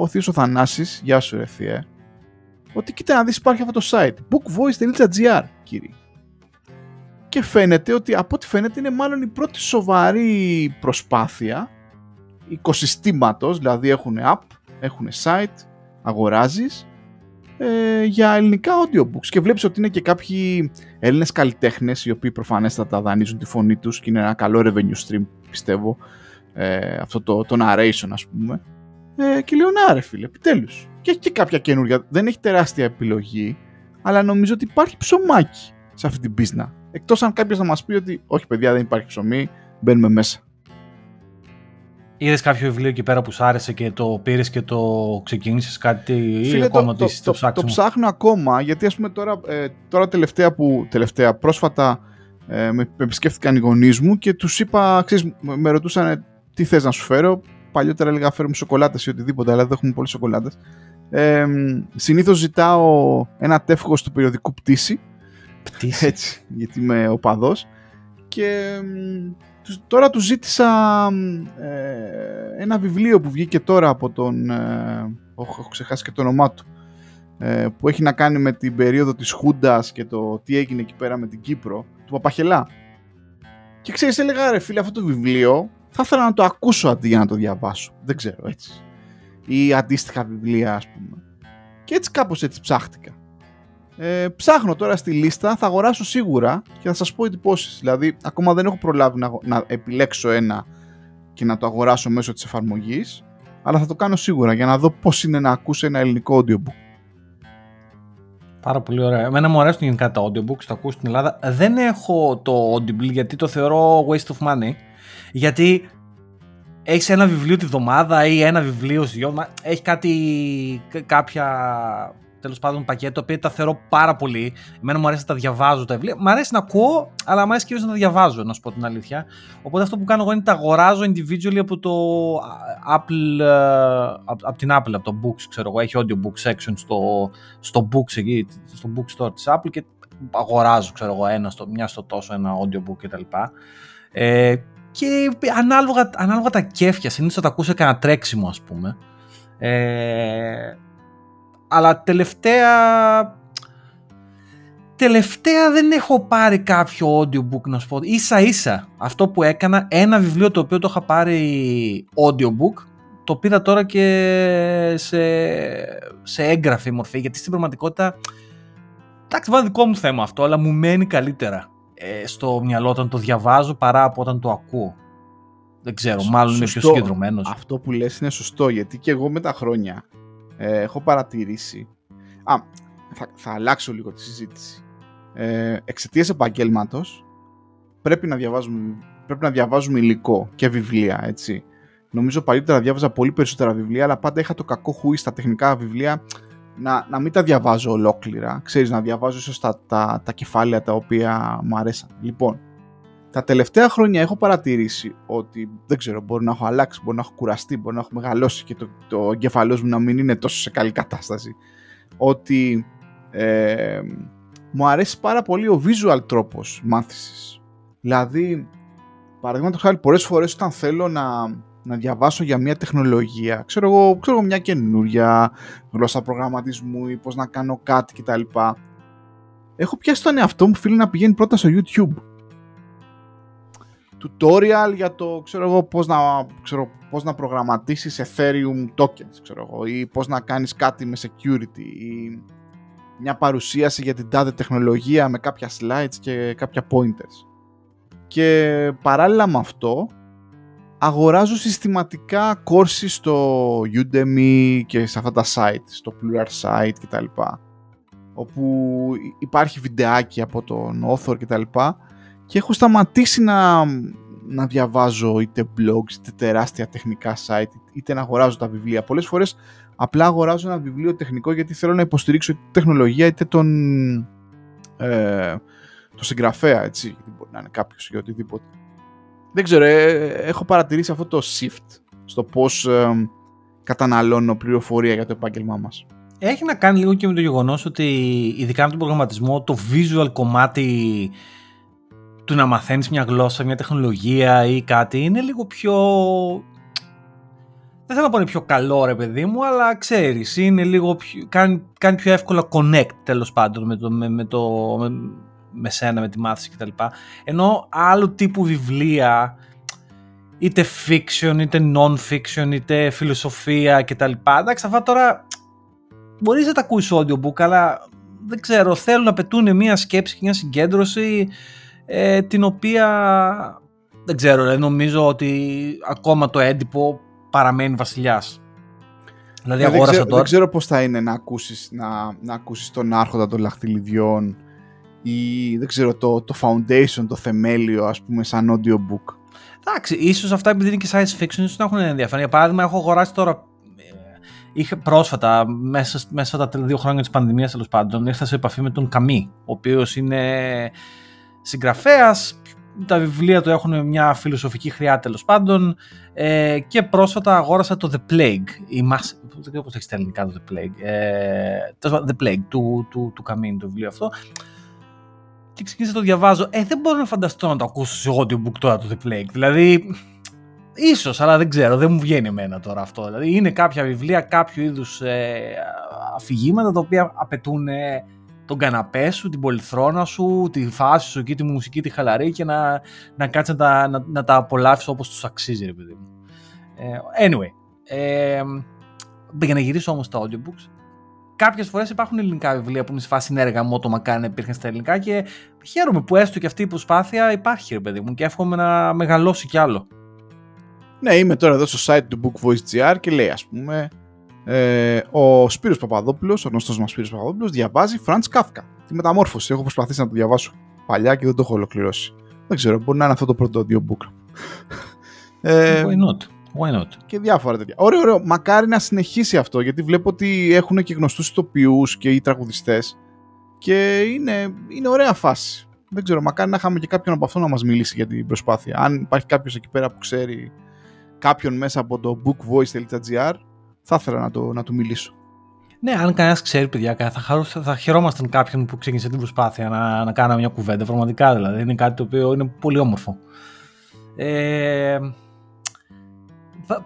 Speaker 2: ο Θείος ο Θανάσης, γεια σου ρε θεία, ότι κοίτα να δεις υπάρχει αυτό το site, bookvoice.gr κύριε. Και φαίνεται ότι από ό,τι φαίνεται είναι μάλλον η πρώτη σοβαρή προσπάθεια οικοσυστήματος, δηλαδή έχουν app, έχουν site, αγοράζεις ε, για ελληνικά audiobooks και βλέπεις ότι είναι και κάποιοι Έλληνες καλλιτέχνες οι οποίοι προφανέστατα δανείζουν τη φωνή τους και είναι ένα καλό revenue stream πιστεύω ε, αυτό το, το narration ας πούμε. Ε, και λέω να ρε φίλε επιτέλους και έχει και κάποια καινούργια. Δεν έχει τεράστια επιλογή αλλά νομίζω ότι υπάρχει ψωμάκι σε αυτή την πίσνα εκτός αν κάποιος να μας πει ότι όχι παιδιά δεν υπάρχει ψωμί μπαίνουμε μέσα
Speaker 1: Είδες κάποιο βιβλίο εκεί πέρα που σου άρεσε και το πήρες και το ξεκίνησε κάτι ή ακόμα
Speaker 2: το, το, το, το, ψάχνω ακόμα γιατί ας πούμε τώρα, ε, τώρα τελευταία που τελευταία πρόσφατα ε, με, επισκέφθηκαν οι γονείς μου και τους είπα, ξέρεις, με ρωτούσαν τι θες να σου φέρω. Παλιότερα έλεγα φέρουμε σοκολάτες ή οτιδήποτε, αλλά δεν έχουμε πολλές σοκολάτες. Ε, Συνήθως ζητάω ένα τεύχος του περιοδικού πτήση.
Speaker 1: Πτήση.
Speaker 2: Έτσι, γιατί είμαι οπαδό. Και τώρα τους ζήτησα ε, ένα βιβλίο που βγήκε τώρα από τον... Ε, έχω ξεχάσει και το όνομά του. Ε, που έχει να κάνει με την περίοδο της Χούντας και το τι έγινε εκεί πέρα με την Κύπρο, του Παπαχελά. Και ξέρεις, έλεγα ρε φίλε αυτό το βιβλίο θα ήθελα να το ακούσω αντί για να το διαβάσω. Δεν ξέρω έτσι. Ή αντίστοιχα βιβλία ας πούμε. Και έτσι κάπως έτσι ψάχτηκα. Ε, ψάχνω τώρα στη λίστα, θα αγοράσω σίγουρα και θα σας πω εντυπώσεις. Δηλαδή, ακόμα δεν έχω προλάβει να, να επιλέξω ένα και να το αγοράσω μέσω της εφαρμογής, αλλά θα το κάνω σίγουρα για να δω πώς είναι να ακούσω ένα ελληνικό audiobook.
Speaker 1: Πάρα πολύ ωραία. Εμένα μου αρέσουν γενικά τα audiobooks, τα ακούω στην Ελλάδα. Δεν έχω το Audible γιατί το θεωρώ waste of money. Γιατί έχεις ένα βιβλίο τη βδομάδα ή ένα βιβλίο στις δυο, έχει κάτι, κάποια τέλος πάντων πακέτο, οποίο τα θεωρώ πάρα πολύ. Εμένα μου αρέσει να τα διαβάζω τα βιβλία. Μ' αρέσει να ακούω, αλλά μου αρέσει κυρίως να τα διαβάζω, να σου πω την αλήθεια. Οπότε αυτό που κάνω εγώ είναι τα αγοράζω individually από το Apple, ε, από την Apple, από το Books, ξέρω εγώ. Έχει audiobook section στο, στο Books εκεί, στο bookstore της Apple και αγοράζω, ξέρω εγώ, ένα στο, μια στο τόσο, ένα audiobook κτλ. Ε, και ανάλογα, ανάλογα τα κέφια, συνήθως θα τα ακούσω κανένα τρέξιμο, ας πούμε. Ε, αλλά τελευταία τελευταία δεν έχω πάρει κάποιο audiobook να σου πω. Ίσα ίσα αυτό που έκανα, ένα βιβλίο το οποίο το είχα πάρει audiobook, το πήρα τώρα και σε, σε έγγραφη μορφή, γιατί στην πραγματικότητα, εντάξει βάλω δικό μου θέμα αυτό, αλλά μου μένει καλύτερα ε, στο μυαλό όταν το διαβάζω παρά από όταν το ακούω. Δεν ξέρω, μάλλον είμαι πιο συγκεντρωμένος.
Speaker 2: Αυτό που λες είναι σωστό, γιατί και εγώ με τα χρόνια ε, έχω παρατηρήσει. Α, θα, θα αλλάξω λίγο τη συζήτηση. Ε, Εξαιτίας επαγγέλματος πρέπει να διαβάζουμε, πρέπει να διαβάζουμε υλικό και βιβλία, έτσι. Νομίζω παλιότερα διάβαζα πολύ περισσότερα βιβλία, αλλά πάντα είχα το κακό χούι στα τεχνικά βιβλία να, να μην τα διαβάζω ολόκληρα. Ξέρεις, να διαβάζω ίσως τα, τα, τα κεφάλαια τα οποία μου αρέσαν. Λοιπόν, τα τελευταία χρόνια έχω παρατηρήσει ότι δεν ξέρω, μπορεί να έχω αλλάξει, μπορεί να έχω κουραστεί, μπορεί να έχω μεγαλώσει και το, το εγκεφαλός μου να μην είναι τόσο σε καλή κατάσταση. Ότι ε, μου αρέσει πάρα πολύ ο visual τρόπος μάθησης. Δηλαδή, παραδείγματος χάρη, πολλές φορές όταν θέλω να, να διαβάσω για μια τεχνολογία, ξέρω εγώ, ξέρω μια καινούρια γλώσσα προγραμματισμού ή πώς να κάνω κάτι κτλ. Έχω πιάσει τον εαυτό μου φίλο να πηγαίνει πρώτα στο YouTube tutorial για το ξέρω εγώ, πώς, να, ξέρω, πώς να προγραμματίσεις Ethereum tokens ξέρω εγώ, ή πώς να κάνεις κάτι με security ή μια παρουσίαση για την τάδε τεχνολογία με κάποια slides και κάποια pointers. Και παράλληλα με αυτό αγοράζω συστηματικά courses στο Udemy και σε αυτά τα site, στο Plural Site κτλ. Όπου υπάρχει βιντεάκι από τον author κτλ. Και έχω σταματήσει να, να διαβάζω είτε blogs είτε τεράστια τεχνικά site είτε να αγοράζω τα βιβλία. Πολλές φορές απλά αγοράζω ένα βιβλίο τεχνικό γιατί θέλω να υποστηρίξω είτε τεχνολογία είτε τον, ε, το συγγραφέα έτσι, γιατί μπορεί να είναι κάποιος ή οτιδήποτε δεν ξέρω, ε, έχω παρατηρήσει αυτό το shift στο πώς ε, καταναλώνω πληροφορία για το επάγγελμά μας.
Speaker 1: Έχει να κάνει λίγο και με το γεγονός ότι ειδικά με τον προγραμματισμό το visual κομμάτι του να μαθαίνεις μια γλώσσα, μια τεχνολογία ή κάτι είναι λίγο πιο... Δεν θέλω να πω είναι πιο καλό ρε παιδί μου, αλλά ξέρεις, είναι λίγο πιο... κάνει, κάνει πιο εύκολα connect τέλος πάντων με το, με, με το, με σένα, με τη μάθηση κτλ. Ενώ άλλου τύπου βιβλία, είτε fiction, είτε non-fiction, είτε φιλοσοφία κτλ. Εντάξει, αυτά τώρα μπορείς να τα ακούεις audiobook, αλλά δεν ξέρω, θέλουν να πετούν μια σκέψη και μια συγκέντρωση ε, την οποία δεν ξέρω, νομίζω ότι ακόμα το έντυπο παραμένει βασιλιάς.
Speaker 2: Δηλαδή, αγόρασα δεν ξέρω, τώρα. Δεν ξέρω πώς θα είναι να ακούσεις, να, να ακούσεις τον άρχοντα των λαχτυλιδιών ή δεν ξέρω το, το foundation, το θεμέλιο ας πούμε σαν audiobook.
Speaker 1: Εντάξει, ίσως αυτά επειδή είναι και science fiction ίσως να έχουν ενδιαφέρον. Για παράδειγμα έχω αγοράσει τώρα ε, Είχε πρόσφατα, μέσα, μέσα τα δύο χρόνια της πανδημίας τέλος πάντων, ήρθα σε επαφή με τον Καμί, ο οποίος είναι συγγραφέας, τα βιβλία του έχουν μια φιλοσοφική χρειά τέλος πάντων ε, και πρόσφατα αγόρασα το The Plague, η Mass, δεν ξέρω πώς έχεις στα ελληνικά το The Plague, ε, The Plague του, του, του Καμίν, το βιβλίο αυτό και ξεκίνησα να το διαβάζω. Ε, δεν μπορώ να φανταστώ να το ακούσω σε audiobook τώρα το The Plague. Δηλαδή, ίσως, αλλά δεν ξέρω, δεν μου βγαίνει εμένα τώρα αυτό. Δηλαδή, είναι κάποια βιβλία, κάποιο είδους ε, αφηγήματα τα οποία απαιτούν ε, τον καναπέ σου, την πολυθρόνα σου, τη φάση σου και τη μουσική, τη χαλαρή και να, να κάτσει να τα, να, να τα απολαύσεις όπως τους αξίζει, ρε παιδί μου. Ε, anyway, ε, για να γυρίσω όμως τα audiobooks, Κάποιες φορές υπάρχουν ελληνικά βιβλία που είναι σε φάση έργα μου, το μακάρι να υπήρχαν στα ελληνικά και χαίρομαι που έστω και αυτή η προσπάθεια υπάρχει, ρε παιδί μου, και εύχομαι να μεγαλώσει κι άλλο.
Speaker 2: Ναι, είμαι τώρα εδώ στο site του BookVoice.gr και λέει, ας πούμε, ε, ο Σπύρος Παπαδόπουλος, ο γνωστός μας Σπύρος Παπαδόπουλος, διαβάζει Franz Kafka. Τη μεταμόρφωση. Έχω προσπαθήσει να το διαβάσω παλιά και δεν το έχω ολοκληρώσει. Δεν ξέρω, μπορεί να είναι αυτό το πρώτο audiobook.
Speaker 1: ε, Why not? Why not?
Speaker 2: Και διάφορα τέτοια. Ωραίο, ωραίο. Μακάρι να συνεχίσει αυτό, γιατί βλέπω ότι έχουν και γνωστούς ηθοποιούς και οι τραγουδιστές και είναι, είναι ωραία φάση. Δεν ξέρω, μακάρι να είχαμε και κάποιον από αυτό να μας μιλήσει για την προσπάθεια. Αν υπάρχει κάποιος εκεί πέρα που ξέρει κάποιον μέσα από το bookvoice.gr θα ήθελα να, το, να του μιλήσω.
Speaker 1: Ναι, αν κανένας ξέρει, παιδιά, θα, χαρού, θα χαιρόμασταν κάποιον που ξεκίνησε την προσπάθεια να, να κάνουμε μια κουβέντα. Πραγματικά δηλαδή. Είναι κάτι το οποίο είναι πολύ όμορφο. Ε,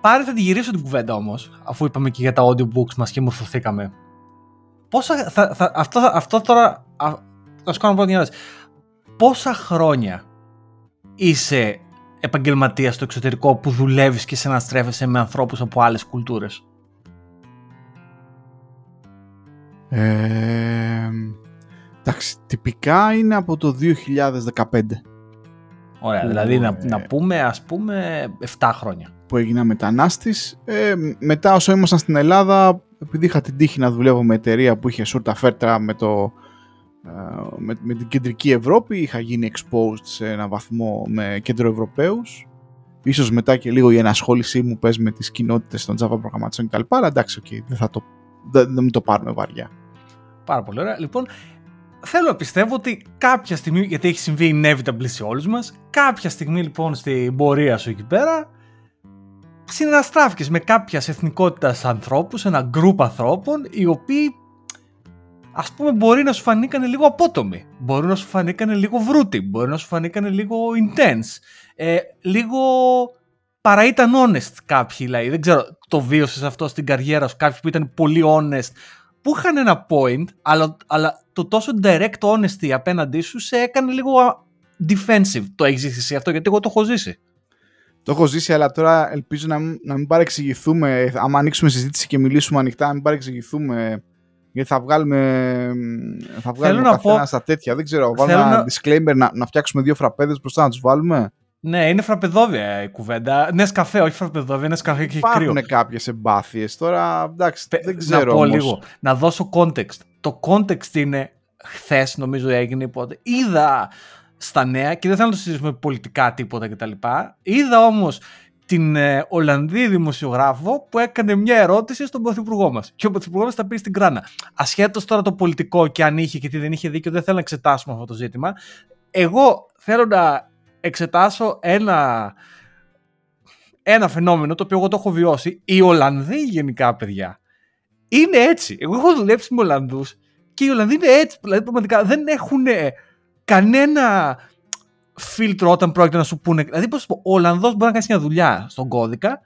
Speaker 1: Πάρε θα τη γυρίσω την κουβέντα όμως, αφού είπαμε και για τα audiobooks μας και μορφωθήκαμε. Πόσα, θα, θα, αυτό, αυτό τώρα, θα σου κάνω πρώτη ερώτηση. Πόσα χρόνια είσαι επαγγελματίας στο εξωτερικό που δουλεύεις και συναστρέφεσαι με ανθρώπους από άλλες κουλτούρες;
Speaker 2: Ε, εντάξει, τυπικά είναι από το 2015.
Speaker 1: Ωραία, δηλαδή να, να πούμε ας πούμε 7 χρόνια
Speaker 2: που έγινα μετανάστης. Ε, μετά όσο ήμασταν στην Ελλάδα, επειδή είχα την τύχη να δουλεύω με εταιρεία που είχε σούρτα φέρτρα με, το, ε, με, με την κεντρική Ευρώπη, είχα γίνει exposed σε ένα βαθμό με κέντρο Ευρωπαίους. Ίσως μετά και λίγο η ενασχόλησή μου πες με τις κοινότητες των Java προγραμματιστών κτλ. Αλλά εντάξει, okay, δεν θα το, δεν, δεν το πάρουμε βαριά.
Speaker 1: Πάρα πολύ ωραία. Λοιπόν, θέλω να πιστεύω ότι κάποια στιγμή, γιατί έχει συμβεί inevitably σε όλους μας, κάποια στιγμή λοιπόν στην πορεία σου εκεί πέρα, συναστράφηκες με κάποιας εθνικότητας ανθρώπους, ένα γκρουπ ανθρώπων, οι οποίοι ας πούμε μπορεί να σου φανήκανε λίγο απότομοι, μπορεί να σου φανήκανε λίγο βρούτοι, μπορεί να σου φανήκανε λίγο intense, ε, λίγο παρά ήταν honest κάποιοι, δηλαδή δεν ξέρω, το βίωσες αυτό στην καριέρα σου, κάποιοι που ήταν πολύ honest, που είχαν ένα point, αλλά, αλλά το τόσο direct honesty απέναντί σου σε έκανε λίγο defensive. Το έχεις ζήσει αυτό, γιατί εγώ το έχω ζήσει.
Speaker 2: Το έχω ζήσει, αλλά τώρα ελπίζω να μην, να μην παρεξηγηθούμε. Άμα ανοίξουμε συζήτηση και μιλήσουμε ανοιχτά, να μην παρεξηγηθούμε. Γιατί θα βγάλουμε, θα βγάλουμε
Speaker 1: να
Speaker 2: καθένα
Speaker 1: πω-
Speaker 2: στα τέτοια. Δεν ξέρω. Βάλουμε ένα
Speaker 1: να-
Speaker 2: disclaimer να, να φτιάξουμε δύο φραπέδες μπροστά να τους βάλουμε.
Speaker 1: Ναι, είναι φραπεδόβια η κουβέντα. Ναι, σκαφέ, όχι φραπεδόβια, είναι σκαφέ και έχει κρύο.
Speaker 2: Υπάρχουν κάποιες εμπάθειες. Τώρα, εντάξει,
Speaker 1: Πε-
Speaker 2: δεν ξέρω
Speaker 1: να πω
Speaker 2: όμως.
Speaker 1: λίγο, να δώσω context. Το context είναι χθες, νομίζω έγινε πότε. Είδα στα νέα και δεν θέλω να το συζητήσουμε πολιτικά τίποτα κτλ. Είδα όμως την ε, Ολλανδή δημοσιογράφο που έκανε μια ερώτηση στον Πρωθυπουργό μας. Και ο Πρωθυπουργός μας τα πήγε στην κράνα. Ασχέτως τώρα το πολιτικό και αν είχε και τι δεν είχε δίκιο, δεν θέλω να εξετάσουμε αυτό το ζήτημα. Εγώ θέλω να εξετάσω ένα, ένα φαινόμενο το οποίο εγώ το έχω βιώσει. Οι Ολλανδοί γενικά, παιδιά, είναι έτσι. Εγώ έχω δουλέψει με Ολλανδούς και οι Ολλανδοί είναι έτσι. Δηλαδή, πραγματικά δεν έχουν κανένα φίλτρο όταν πρόκειται να σου πούνε. Δηλαδή, πώς πω, ο Ολλανδός μπορεί να κάνει μια δουλειά στον κώδικα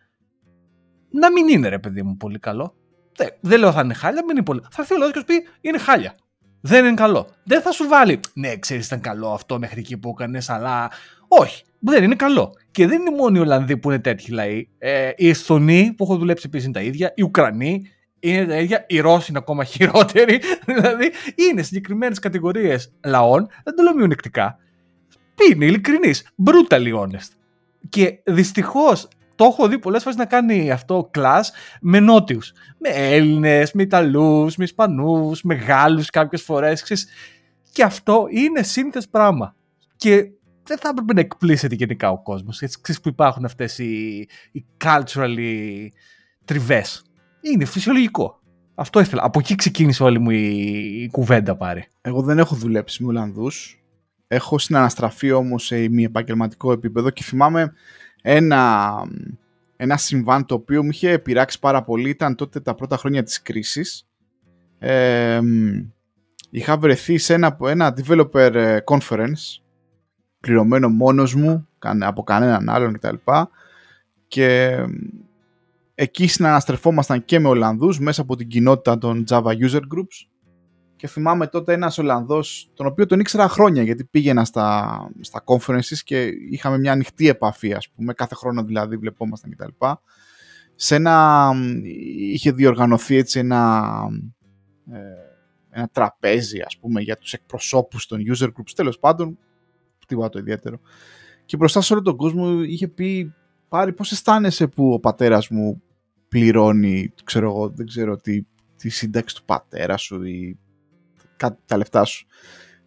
Speaker 1: να μην είναι ρε παιδί μου πολύ καλό. Δεν, δεν λέω θα είναι χάλια, μην είναι πολύ. Θα έρθει ο Ολλανδός και σου πει είναι χάλια. Δεν είναι καλό. Δεν θα σου βάλει. Ναι, ξέρεις, ήταν καλό αυτό μέχρι εκεί που έκανες, αλλά. Όχι, δεν είναι καλό. Και δεν είναι μόνο οι Ολλανδοί που είναι τέτοιοι λαοί. Ε, οι Εσθονοί που έχω δουλέψει επίσης είναι τα ίδια. Οι Ουκρανοί είναι τα ίδια. Οι Ρώσοι είναι ακόμα χειρότεροι. δηλαδή είναι συγκεκριμένες κατηγορίες λαών. Δεν το λέω μειονεκτικά. Είναι ειλικρινή. Brutally honest. Και δυστυχώς το έχω δει πολλές φορές να κάνει αυτό κλάσ με νότιους. Με Έλληνες, με Ιταλούς, με Ισπανούς, με Γάλλους κάποιες φορές. Και αυτό είναι σύνθες πράγμα. Και δεν θα έπρεπε να εκπλήσεται γενικά ο κόσμος. Έτσι ξέρεις που υπάρχουν αυτές οι, οι culturally τριβές. Είναι φυσιολογικό. Αυτό ήθελα. Από εκεί ξεκίνησε όλη μου η, η κουβέντα πάρει.
Speaker 2: Εγώ δεν έχω δουλέψει με Ολλανδούς. Έχω συναναστραφεί όμως σε μη επαγγελματικό επίπεδο και θυμάμαι ένα, ένα συμβάν το οποίο μου είχε πειράξει πάρα πολύ. Ήταν τότε τα πρώτα χρόνια της κρίσης. Ε, είχα βρεθεί σε ένα, ένα developer ε, conference πληρωμένο μόνος μου κανε- από κανέναν άλλον κτλ. Και εκεί συναναστρεφόμασταν και με Ολλανδούς μέσα από την κοινότητα των Java User Groups και θυμάμαι τότε ένας Ολλανδός, τον οποίο τον ήξερα χρόνια γιατί πήγαινα στα, στα conferences και είχαμε μια ανοιχτή επαφή ας πούμε, κάθε χρόνο δηλαδή βλεπόμασταν κτλ. Σε ένα, είχε διοργανωθεί έτσι ένα, ε, ένα τραπέζι ας πούμε για τους εκπροσώπους των user groups, τέλος πάντων, τίποτα το ιδιαίτερο. Και μπροστά σε όλο τον κόσμο είχε πει Πάρη πώς αισθάνεσαι που ο πατέρας μου πληρώνει, ξέρω εγώ, δεν ξέρω τι, τη σύνταξη του πατέρα σου ή κάτι τα λεφτά σου.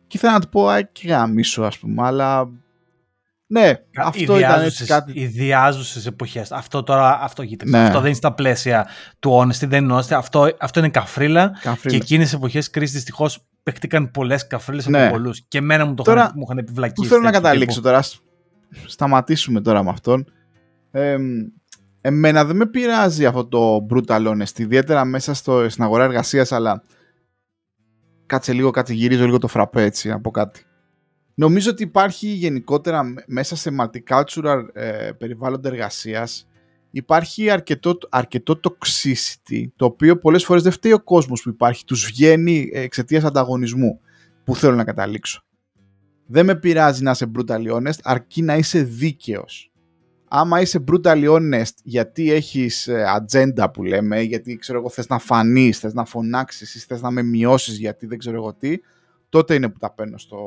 Speaker 2: Και ήθελα να του πω, α, και γαμίσου ας πούμε, αλλά ναι, αυτό ήταν έτσι κάτι.
Speaker 1: Ιδιάζουσες εποχές. Αυτό τώρα, αυτό κοίταξε.
Speaker 2: Ναι.
Speaker 1: Αυτό δεν είναι στα πλαίσια του honesty, δεν είναι honesty. Αυτό, αυτό είναι καφρίλα.
Speaker 2: Καφρίλα.
Speaker 1: Και εκείνες τις εποχές κρίση δυστυχώς παιχτήκαν πολλές καφρίλες
Speaker 2: Ναι.
Speaker 1: από πολλούς. Και εμένα μου το
Speaker 2: Τώρα,
Speaker 1: είχαν, μου είχαν επιβλακίσει.
Speaker 2: Πού θέλω να
Speaker 1: τέτοιου
Speaker 2: καταλήξω
Speaker 1: τύπου.
Speaker 2: τώρα, ας σταματήσουμε τώρα με αυτόν. Ε, εμένα δεν με πειράζει αυτό το brutal honesty, ιδιαίτερα μέσα στο, στην αγορά εργασίας, αλλά κάτσε λίγο, κάτσε γυρίζω λίγο το φραπέ έτσι, να πω κάτι. Νομίζω ότι υπάρχει γενικότερα μ- μέσα σε multicultural ε, περιβάλλοντα εργασίας υπάρχει αρκετό, αρκετό toxicity, το οποίο πολλές φορές δεν φταίει ο κόσμος που υπάρχει, τους βγαίνει εξαιτίας ανταγωνισμού, που θέλω να καταλήξω. Δεν με πειράζει να είσαι brutally honest, αρκεί να είσαι δίκαιος. Άμα είσαι brutally honest γιατί έχεις ε, ατζέντα που λέμε, γιατί ξέρω εγώ θες να φανείς, θες να φωνάξεις ή θες να με μειώσεις γιατί δεν ξέρω εγώ τι, τότε είναι που τα παίρνω στο,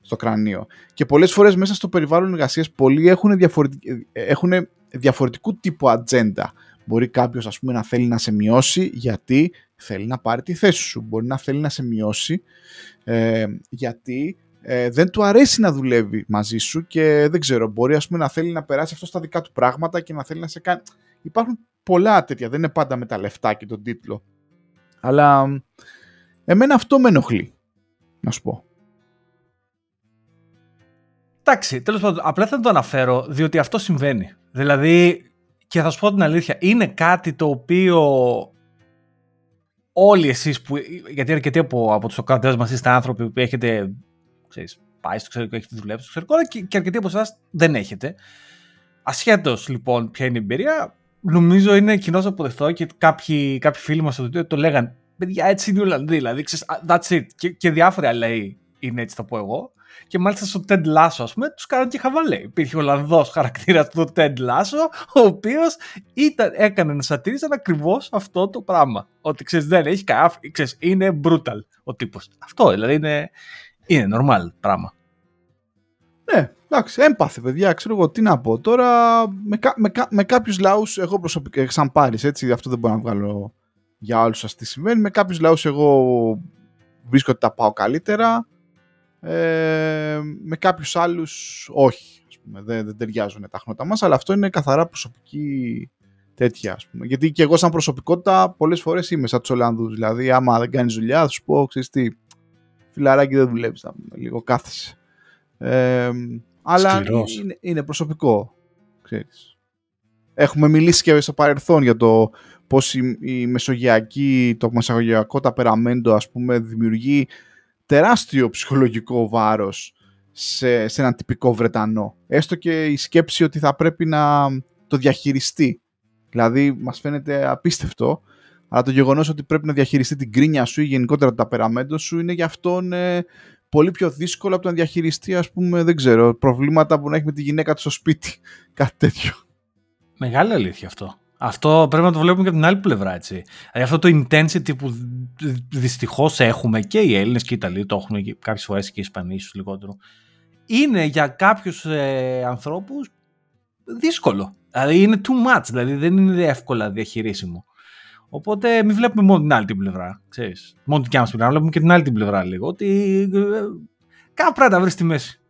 Speaker 2: στο κρανίο. Και πολλές φορές μέσα στο περιβάλλον εργασίας πολλοί έχουν, διαφορετικ- ε, έχουν διαφορετικού τύπου ατζέντα. Μπορεί κάποιος ας πούμε να θέλει να σε μειώσει γιατί θέλει να πάρει τη θέση σου. Μπορεί να θέλει να σε μειώσει ε, γιατί ε, δεν του αρέσει να δουλεύει μαζί σου και δεν ξέρω, μπορεί ας πούμε να θέλει να περάσει αυτό στα δικά του πράγματα και να θέλει να σε κάνει. Υπάρχουν πολλά τέτοια, δεν είναι πάντα με τα λεφτά και τον τίτλο. Αλλά μ, εμένα αυτό με ενοχλεί, να σου πω.
Speaker 1: Εντάξει, τέλος πάντων, απλά θα το αναφέρω διότι αυτό συμβαίνει. Δηλαδή, και θα σου πω την αλήθεια, είναι κάτι το οποίο όλοι εσείς που. Γιατί αρκετοί από, από τους ακροατές μας είστε άνθρωποι που έχετε. Ξέρεις, πάει στο εξωτερικό, έχετε δουλέψει στο εξωτερικό, αλλά και, και αρκετοί από εσάς δεν έχετε. Ασχέτως λοιπόν ποια είναι η εμπειρία, νομίζω είναι κοινό αποδεκτό και κάποιοι, κάποιοι φίλοι μας στο Twitter το λέγαν. Παιδιά, έτσι είναι οι Ολλανδοί. Δηλαδή, ξέρεις, that's it. Και, και διάφοροι άλλοι είναι έτσι, θα πω εγώ. Και μάλιστα στο Ted Lasso, ας πούμε, τους κάνανε και χαβαλέ. Υπήρχε ο Ολλανδός χαρακτήρας του Ted Lasso, ο οποίος έκανε να σατήριζαν ακριβώς αυτό το πράγμα. Ότι ξέρεις, δεν έχει κανένα. είναι brutal ο τύπος. Αυτό δηλαδή είναι, είναι normal πράγμα.
Speaker 2: Ναι, εντάξει, έμπαθε παιδιά, ξέρω εγώ τι να πω. Τώρα με, με, με κάποιους λαούς, εγώ προσωπικά, σαν πάρει έτσι, αυτό δεν μπορώ να βγάλω για όλους σας τι συμβαίνει. Με κάποιους λαούς, εγώ βρίσκω ότι τα πάω καλύτερα. Ε, με κάποιους άλλους, όχι. Ας πούμε, δεν, δεν ταιριάζουν τα χνότα μας, αλλά αυτό είναι καθαρά προσωπική τέτοια. Ας πούμε. Γιατί και εγώ, σαν προσωπικότητα, πολλές φορές είμαι σαν τους Ολλανδούς. Δηλαδή, άμα δεν κάνεις δουλειά, θα σου πω, ξέρεις τι, φιλαράκι δεν δουλεύεις. Λίγο κάθεσαι. Ε, αλλά είναι, είναι, προσωπικό. Ξέρεις. Έχουμε μιλήσει και στο παρελθόν για το πώς η, η μεσογειακή, το μεσογειακό ταπεραμέντο ας πούμε δημιουργεί τεράστιο ψυχολογικό βάρος σε, σε έναν τυπικό Βρετανό. Έστω και η σκέψη ότι θα πρέπει να το διαχειριστεί. Δηλαδή μας φαίνεται απίστευτο, αλλά το γεγονός ότι πρέπει να διαχειριστεί την κρίνια σου ή γενικότερα το ταπεραμέντο σου είναι για αυτόν ε, πολύ πιο δύσκολο από το να διαχειριστεί, ας πούμε, δεν ξέρω, προβλήματα που να έχει με τη γυναίκα του στο σπίτι. Κάτι τέτοιο.
Speaker 1: Μεγάλη αλήθεια αυτό. Αυτό πρέπει να το βλέπουμε και από την άλλη πλευρά, έτσι. Δηλαδή αυτό το intensity που δυστυχώς έχουμε και οι Έλληνες και οι Ιταλοί το έχουν κάποιες φορές και οι Ισπανοί, ίσω λιγότερο. Είναι για κάποιους ε, ανθρώπους δύσκολο. Δηλαδή είναι too much, δηλαδή δεν είναι εύκολα διαχειρίσιμο. Οπότε μην βλέπουμε μόνο την άλλη την πλευρά. Ξέρεις. Μόνο την κάμψη πλευρά, βλέπουμε και την άλλη την πλευρά λίγο. Ότι ε, κάπου πρέπει να βρεις στη μέση.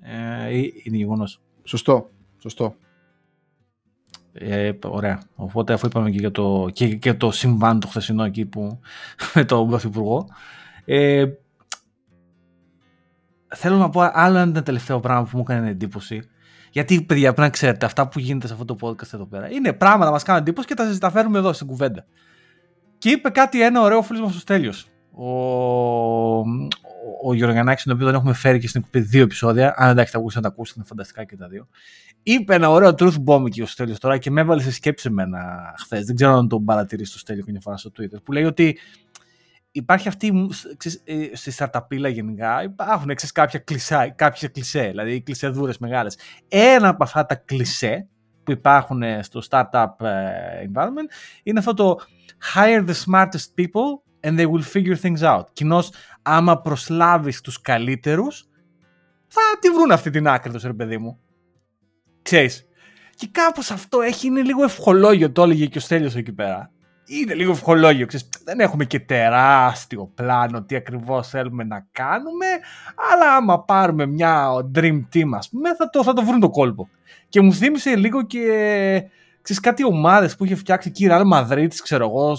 Speaker 1: Ε, είναι γεγονός.
Speaker 2: Σωστό. Σωστό.
Speaker 1: Ε, ωραία. Οπότε αφού είπαμε και για το, και, και το συμβάν το χθεσινό εκεί που, με τον Πρωθυπουργό. Ε, θέλω να πω άλλο ένα τελευταίο πράγμα που μου έκανε εντύπωση. Γιατί, παιδιά, πρέπει να ξέρετε, αυτά που γίνεται σε αυτό το podcast εδώ πέρα είναι πράγματα που μας κάνουν εντύπωση και τα συζηταφέρουμε εδώ στην κουβέντα. Και είπε κάτι ένα ωραίο φίλος μας ο Στέλιος. Ο, ο Γιωργανάκης, τον οποίο τον έχουμε φέρει και στην εκπομπή δύο επεισόδια. Αν εντάξει, τα ακούσετε, να τα ακούσετε, είναι φανταστικά και τα δύο. Είπε ένα ωραίο truth bomb και ο Στέλιος τώρα και με έβαλε σε σκέψη εμένα χθες. Δεν ξέρω αν τον παρατηρήσει στο Στέλιο και μια φορά στο Twitter. Που λέει ότι υπάρχει αυτή ξέρεις, ε, στη σταρταπίλα γενικά υπάρχουν ξέρεις, κάποια κλισέ, κάποιες κλισέ, δηλαδή κλισεδούρες μεγάλες. Ένα από αυτά τα κλισέ που υπάρχουν ε, στο startup ε, environment είναι αυτό το hire the smartest people and they will figure things out. Κοινώς άμα προσλάβεις τους καλύτερους θα τη βρουν αυτή την άκρη τους, ρε παιδί μου. Ξέρεις. Και κάπως αυτό έχει, είναι λίγο ευχολόγιο, το έλεγε και ο Στέλιος εκεί πέρα είναι λίγο ευχολόγιο. Ξέρεις, δεν έχουμε και τεράστιο πλάνο τι ακριβώς θέλουμε να κάνουμε, αλλά άμα πάρουμε μια dream team, ας πούμε, θα το, θα το βρουν το κόλπο. Και μου θύμισε λίγο και ξέρεις, κάτι ομάδες που είχε φτιάξει εκεί η Real Madrid, ξέρω εγώ,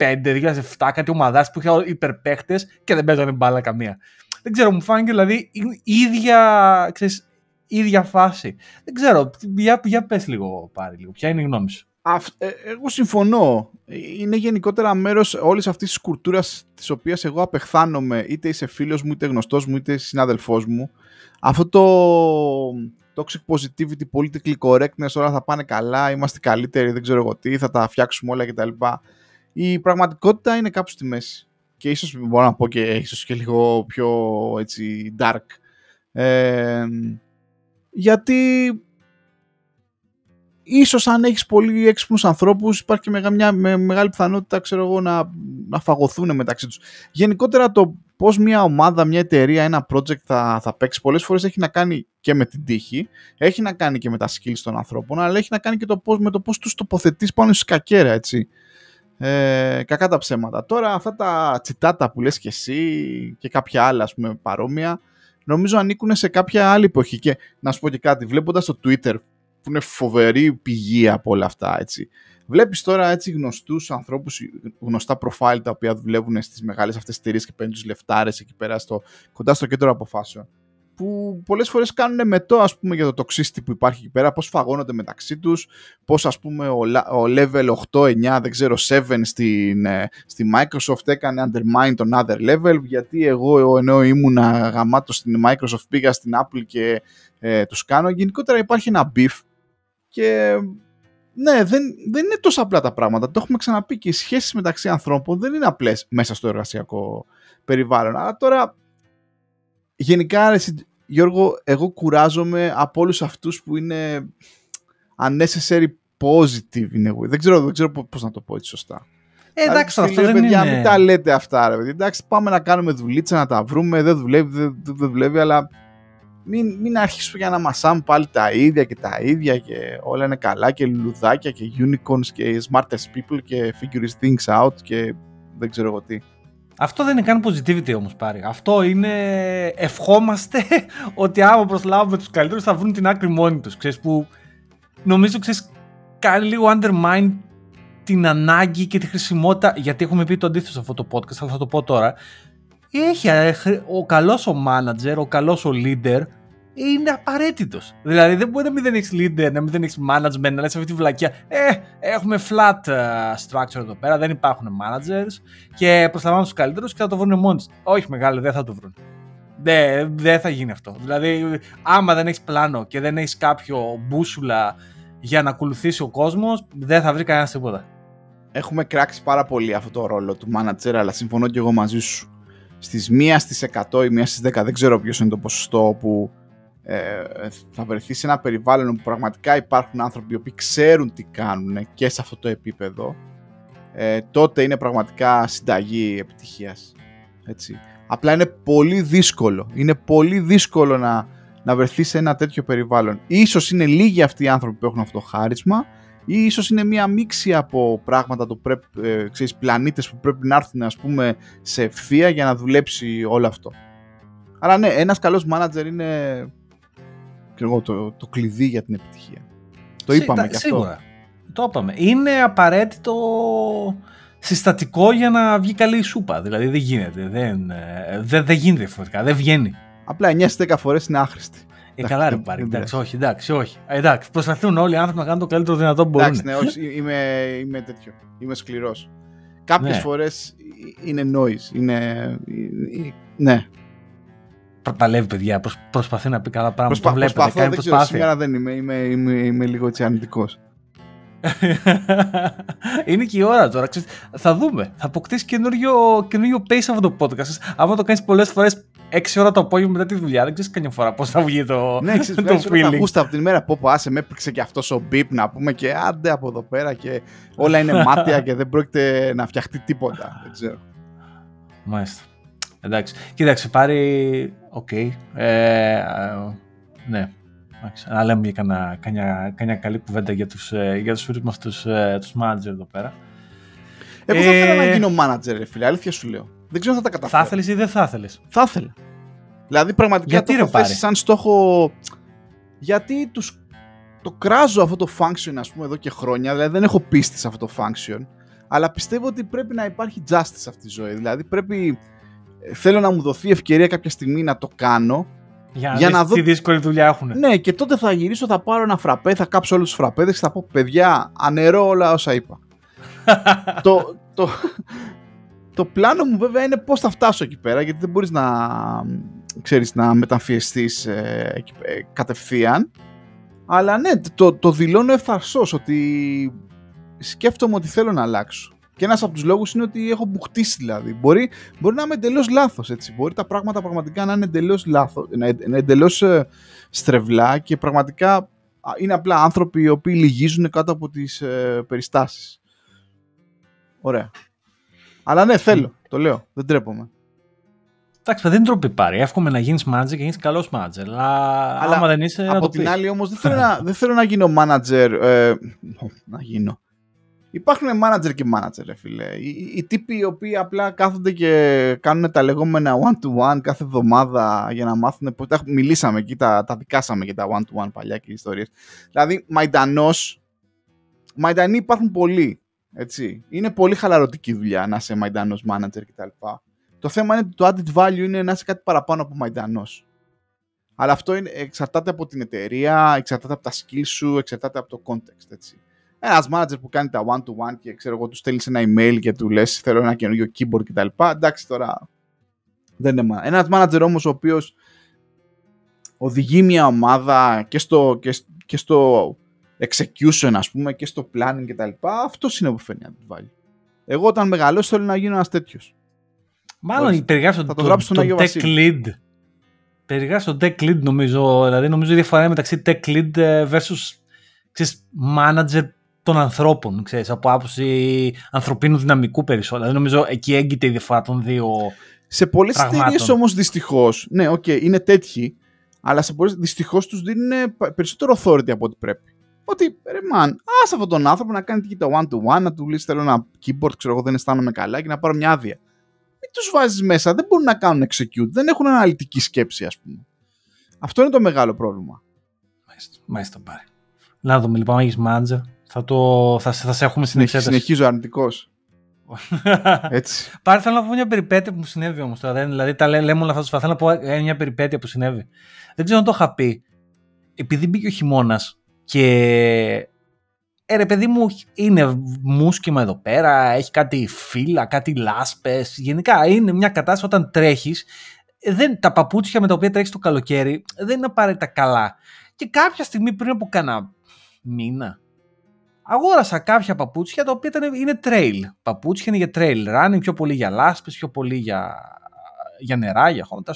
Speaker 1: στο 2005-2007, κάτι ομαδάς που είχε υπερπαίχτες και δεν παίζανε μπάλα καμία. Δεν ξέρω, μου φάνηκε δηλαδή η ίδια, ξέρεις, ίδια φάση. Δεν ξέρω, για, για πες λίγο πάρει λίγο, ποια είναι η γνώμη σου;
Speaker 2: Ε, εγώ συμφωνώ. Είναι γενικότερα μέρος όλης αυτής της κουλτούρας της οποίας εγώ απεχθάνομαι είτε είσαι φίλος μου, είτε γνωστός μου, είτε συνάδελφός μου. Αυτό το toxic positivity, political correctness, όλα θα πάνε καλά, είμαστε καλύτεροι, δεν ξέρω εγώ τι, θα τα φτιάξουμε όλα κτλ. Η πραγματικότητα είναι κάπου στη μέση. Και ίσως μπορώ να πω και ίσως και λίγο πιο έτσι dark. Ε, γιατί ίσως αν έχεις πολύ έξυπνους ανθρώπους υπάρχει και μια με, μεγάλη πιθανότητα ξέρω εγώ, να, να φαγωθούν μεταξύ τους. Γενικότερα το πώς μια ομάδα, μια εταιρεία, ένα project θα, θα παίξει πολλές φορές έχει να κάνει και με την τύχη, έχει να κάνει και με τα skills των ανθρώπων, αλλά έχει να κάνει και το πώς, με το πώς τους τοποθετείς πάνω στη σκακέρα, έτσι. Ε, κακά τα ψέματα. Τώρα αυτά τα τσιτάτα που λες και εσύ και κάποια άλλα ας πούμε παρόμοια, νομίζω ανήκουν σε κάποια άλλη εποχή και να σου πω και κάτι, βλέποντας το Twitter που είναι φοβερή πηγή από όλα αυτά, έτσι. Βλέπεις τώρα έτσι γνωστούς ανθρώπους, γνωστά προφίλ τα οποία δουλεύουν στις μεγάλες αυτές εταιρείες και παίρνουν τους λεφτάρες εκεί πέρα στο, κοντά στο κέντρο αποφάσεων που πολλές φορές κάνουν μετό ας πούμε για το toxicity που υπάρχει εκεί πέρα, πώς φαγώνονται μεταξύ τους, πώς ας πούμε ο, ο level 8, 9, δεν ξέρω 7 στην, ε, στη Microsoft έκανε undermine τον other level, γιατί εγώ ενώ ήμουνα γαμάτο στην Microsoft πήγα στην Apple και ε, τους κάνω. Γενικότερα υπάρχει ένα beef και ναι, δεν, δεν είναι τόσο απλά τα πράγματα. Το έχουμε ξαναπεί και οι σχέσεις μεταξύ ανθρώπων δεν είναι απλές μέσα στο εργασιακό περιβάλλον. Αλλά τώρα γενικά, Γιώργο, εγώ κουράζομαι από όλους αυτούς που είναι unnecessary positive Δεν ξέρω, δεν ξέρω πώς να το πω έτσι σωστά.
Speaker 1: Ε, εντάξει, αυτό δεν παιδιά, είναι...
Speaker 2: Μην τα λέτε αυτά, ρε παιδιά. Εντάξει, πάμε να κάνουμε δουλίτσα, να τα βρούμε. Δεν δουλεύει, δεν, δεν δουλεύει, αλλά μην, μην αρχίσουμε για να μασάμε πάλι τα ίδια και τα ίδια και όλα είναι καλά και λουλουδάκια και unicorns και smartest people και figure things out και δεν ξέρω εγώ τι.
Speaker 1: Αυτό δεν είναι καν positivity όμως πάρει. Αυτό είναι ευχόμαστε ότι άμα προσλάβουμε τους καλύτερους θα βρουν την άκρη μόνοι τους. Ξέρεις που νομίζω ξέρεις κάνει λίγο undermine την ανάγκη και τη χρησιμότητα γιατί έχουμε πει το αντίθετο σε αυτό το podcast αλλά θα το πω τώρα. Έχει ε, ο καλός ο manager, ο καλός ο leader είναι απαραίτητος. Δηλαδή δεν μπορεί να μην έχεις leader, να μην έχεις management, να λες αυτή τη βλακιά. Ε, έχουμε flat uh, structure εδώ πέρα, δεν υπάρχουν managers και προσλαμβάνουν τους καλύτερους και θα το βρουν μόνοι Όχι μεγάλο, δεν θα το βρουν. Δεν, δεν θα γίνει αυτό. Δηλαδή, άμα δεν έχεις πλάνο και δεν έχεις κάποιο μπούσουλα για να ακολουθήσει ο κόσμος, δεν θα βρει κανένας τίποτα.
Speaker 2: Έχουμε κράξει πάρα πολύ αυτό το ρόλο του manager, αλλά συμφωνώ και εγώ μαζί σου. Στις 1 στις 100 ή 1 στις 10, δεν ξέρω ποιος είναι το ποσοστό που ε, θα βρεθεί σε ένα περιβάλλον όπου πραγματικά υπάρχουν άνθρωποι που ξέρουν τι κάνουν και σε αυτό το επίπεδο, ε, τότε είναι πραγματικά συνταγή επιτυχίας. Έτσι. Απλά είναι πολύ δύσκολο. Είναι πολύ δύσκολο να, να βρεθεί σε ένα τέτοιο περιβάλλον. Ίσως είναι λίγοι αυτοί οι άνθρωποι που έχουν αυτό το χάρισμα ή ίσως είναι μία μίξη από πράγματα, το πρέπει, ε, ξέρεις, πλανήτες που πρέπει να έρθουν ας πούμε, σε ευθεία για να δουλέψει όλο αυτό. Αλλά ναι, ένας καλός μάνατζερ είναι εγώ, το, το κλειδί για την επιτυχία. Το είπαμε και αυτό. Σίγουρα.
Speaker 1: Το είπαμε. Είναι απαραίτητο συστατικό για να βγει καλή σούπα. Δηλαδή δεν γίνεται. Δεν, ε, δεν, δεν γίνεται διαφορετικά. Δεν βγαίνει.
Speaker 2: Απλά 9-10 φορές είναι άχρηστη.
Speaker 1: Ε, καλά ρε πάρει. Εντάξει, όχι, εντάξει, όχι. Ε, εντάξει, προσπαθούν όλοι οι άνθρωποι να κάνουν το καλύτερο δυνατό που μπορούν.
Speaker 2: Εντάξει, ναι, όχι, είμαι, είμαι τέτοιο. Είμαι σκληρός. Κάποιες ναι. φορές είναι noise. Είναι, ναι,
Speaker 1: παλεύει, παιδιά. προσπαθεί να πει καλά πράγματα.
Speaker 2: Προσπα, βλέπετε, προσπαθώ, κάνει δεν ξέρω, σήμερα δεν είμαι. Είμαι, είμαι, είμαι λίγο έτσι αρνητικός.
Speaker 1: είναι και η ώρα τώρα. Ξέρεις, θα δούμε. Θα αποκτήσει καινούριο, καινούριο pace αυτό το podcast. Άμα το κάνεις πολλές φορές 6 ώρα το απόγευμα μετά τη δουλειά, δεν ξέρεις καμιά φορά πώς θα βγει το,
Speaker 2: ναι, ξέρεις, το feeling. Ακούστε από την ημέρα που άσε με έπαιξε και αυτός ο beep να πούμε και άντε από εδώ πέρα και όλα είναι μάτια και δεν πρόκειται να φτιαχτεί τίποτα. Δεν ξέρω.
Speaker 1: Μάλιστα. Εντάξει. Κοίταξε, πάρει. Οκ. Okay. Ε, ε, ναι. Να λέμε για κανένα, καλή κουβέντα για τους, ε, για τους φίλους μας τους, ε, τους manager εδώ πέρα.
Speaker 2: Εγώ θα ήθελα να γίνω manager, ρε φίλε. Αλήθεια σου λέω. Δεν ξέρω αν θα τα καταφέρω.
Speaker 1: Θα ήθελες ή δεν θα ήθελες;
Speaker 2: Θα ήθελα. Δηλαδή πραγματικά
Speaker 1: Γιατί
Speaker 2: το έχω θέσει σαν στόχο... Γιατί τους... το κράζω αυτό το function ας πούμε εδώ και χρόνια, δηλαδή δεν έχω πίστη σε αυτό το function, αλλά πιστεύω ότι πρέπει να υπάρχει justice σε αυτή τη ζωή. Δηλαδή πρέπει θέλω να μου δοθεί ευκαιρία κάποια στιγμή να το κάνω.
Speaker 1: Για, για να δω τι δύσκολη δουλειά έχουν.
Speaker 2: Ναι, και τότε θα γυρίσω, θα πάρω ένα φραπέ, θα κάψω όλους τους φραπέδες και θα πω: Παιδιά, ανερώ όλα όσα είπα. το, το, το πλάνο μου βέβαια είναι πώς θα φτάσω εκεί πέρα γιατί δεν μπορείς να, ξέρεις, να μεταμφιεστείς ε, ε, κατευθείαν αλλά ναι, το, το δηλώνω ευθαρσός ότι σκέφτομαι ότι θέλω να αλλάξω. Και ένας από τους λόγους είναι ότι έχω μπουχτίσει δηλαδή. Μπορεί, μπορεί να είμαι εντελώς λάθος. Μπορεί τα πράγματα πραγματικά να είναι εντελώς λάθος, να είναι εντελώς ε, στρεβλά και πραγματικά είναι απλά άνθρωποι οι οποίοι λυγίζουν κάτω από τις ε, περιστάσεις. Ωραία. Αλλά ναι, θέλω. Το λέω. Δεν τρέπομαι.
Speaker 1: Εντάξει, δεν τρόπι πάρει. Εύχομαι να γίνεις manager και γίνεις καλός manager. Αλλά, Αλλά άμα δεν είσαι.
Speaker 2: Από την άλλη, όμως, δεν, θέλω να, δεν θέλω να γίνω manager. Ε, να γίνω. Υπάρχουν manager και manager, ρε φίλε. Οι, οι τύποι οι οποίοι απλά κάθονται και κάνουν τα λεγόμενα one-to-one κάθε εβδομάδα για να μάθουν. Μιλήσαμε εκεί, τα, τα δικάσαμε για τα one-to-one παλιά και ιστορίες. Δηλαδή, μαϊντανός. Μαϊντανοί υπάρχουν πολλοί. Έτσι. Είναι πολύ χαλαρωτική δουλειά να είσαι μαϊντανός manager κτλ. Το θέμα είναι ότι το added value είναι να είσαι κάτι παραπάνω από μαϊντανός. Αλλά αυτό είναι, εξαρτάται από την εταιρεία, εξαρτάται από τα skills σου, εξαρτάται από το context. Έτσι ένας manager που κάνει τα one-to-one και ξέρω εγώ, τους στέλνεις ένα email και του λες: Θέλω ένα καινούριο keyboard κτλ. Εντάξει τώρα. Δεν είναι manager. Ένας manager όμως ο οποίος οδηγεί μια ομάδα και στο, και, και στο execution, ας πούμε, και στο planning κτλ. Αυτός είναι που φαίνει value. Εγώ όταν μεγαλώσω θέλω να γίνω ένας τέτοιος.
Speaker 1: Μάλλον περιγράψω το, το, το, το tech lead. περιγράφεις το tech lead νομίζω. Δηλαδή νομίζω η διαφορά είναι μεταξύ tech lead ε, versus ξέρεις, manager των ανθρώπων, ξέρεις, από άποψη ανθρωπίνου δυναμικού περισσότερο. Δηλαδή νομίζω εκεί έγκυται η διαφορά των δύο
Speaker 2: Σε πολλές εταιρείες όμως δυστυχώς, ναι, OK, okay, είναι τέτοιοι, αλλά σε πολλές δυστυχώς τους δίνουν περισσότερο authority από ό,τι πρέπει. Ότι, ρε man, άσε αυτόν τον άνθρωπο να κάνει το one-to-one, να του λύσεις θέλω ένα keyboard, ξέρω εγώ, δεν αισθάνομαι καλά και να πάρω μια άδεια. Μην τους βάζεις μέσα, δεν μπορούν να κάνουν execute, δεν έχουν αναλυτική σκέψη, ας πούμε. Αυτό είναι το μεγάλο πρόβλημα.
Speaker 1: Μάλιστα, μάλιστα Πάρη. Να δούμε λοιπόν, έχεις manager. Θα, το, θα, θα σε έχουμε στην εξέταση.
Speaker 2: Συνεχίζω αρνητικός. Έτσι.
Speaker 1: Πάρε, θέλω να πω μια περιπέτεια που μου συνέβη όμως τώρα. Δηλαδή, τα λέ, λέμε όλα αυτά. Θέλω να πω ε, μια περιπέτεια που συνέβη. Δεν ξέρω αν το είχα πει. Επειδή μπήκε ο χειμώνας και. Ε, ρε παιδί μου, είναι μουσκεμα εδώ πέρα, έχει κάτι φύλλα, κάτι λάσπες. Γενικά είναι μια κατάσταση όταν τρέχεις, δεν, τα παπούτσια με τα οποία τρέχεις το καλοκαίρι δεν είναι απαραίτητα καλά. Και κάποια στιγμή πριν από κανένα μήνα, αγόρασα κάποια παπούτσια τα οποία ήταν, είναι trail. Παπούτσια είναι για trail running, πιο πολύ για λάσπες, πιο πολύ για, για νερά, για χώματα,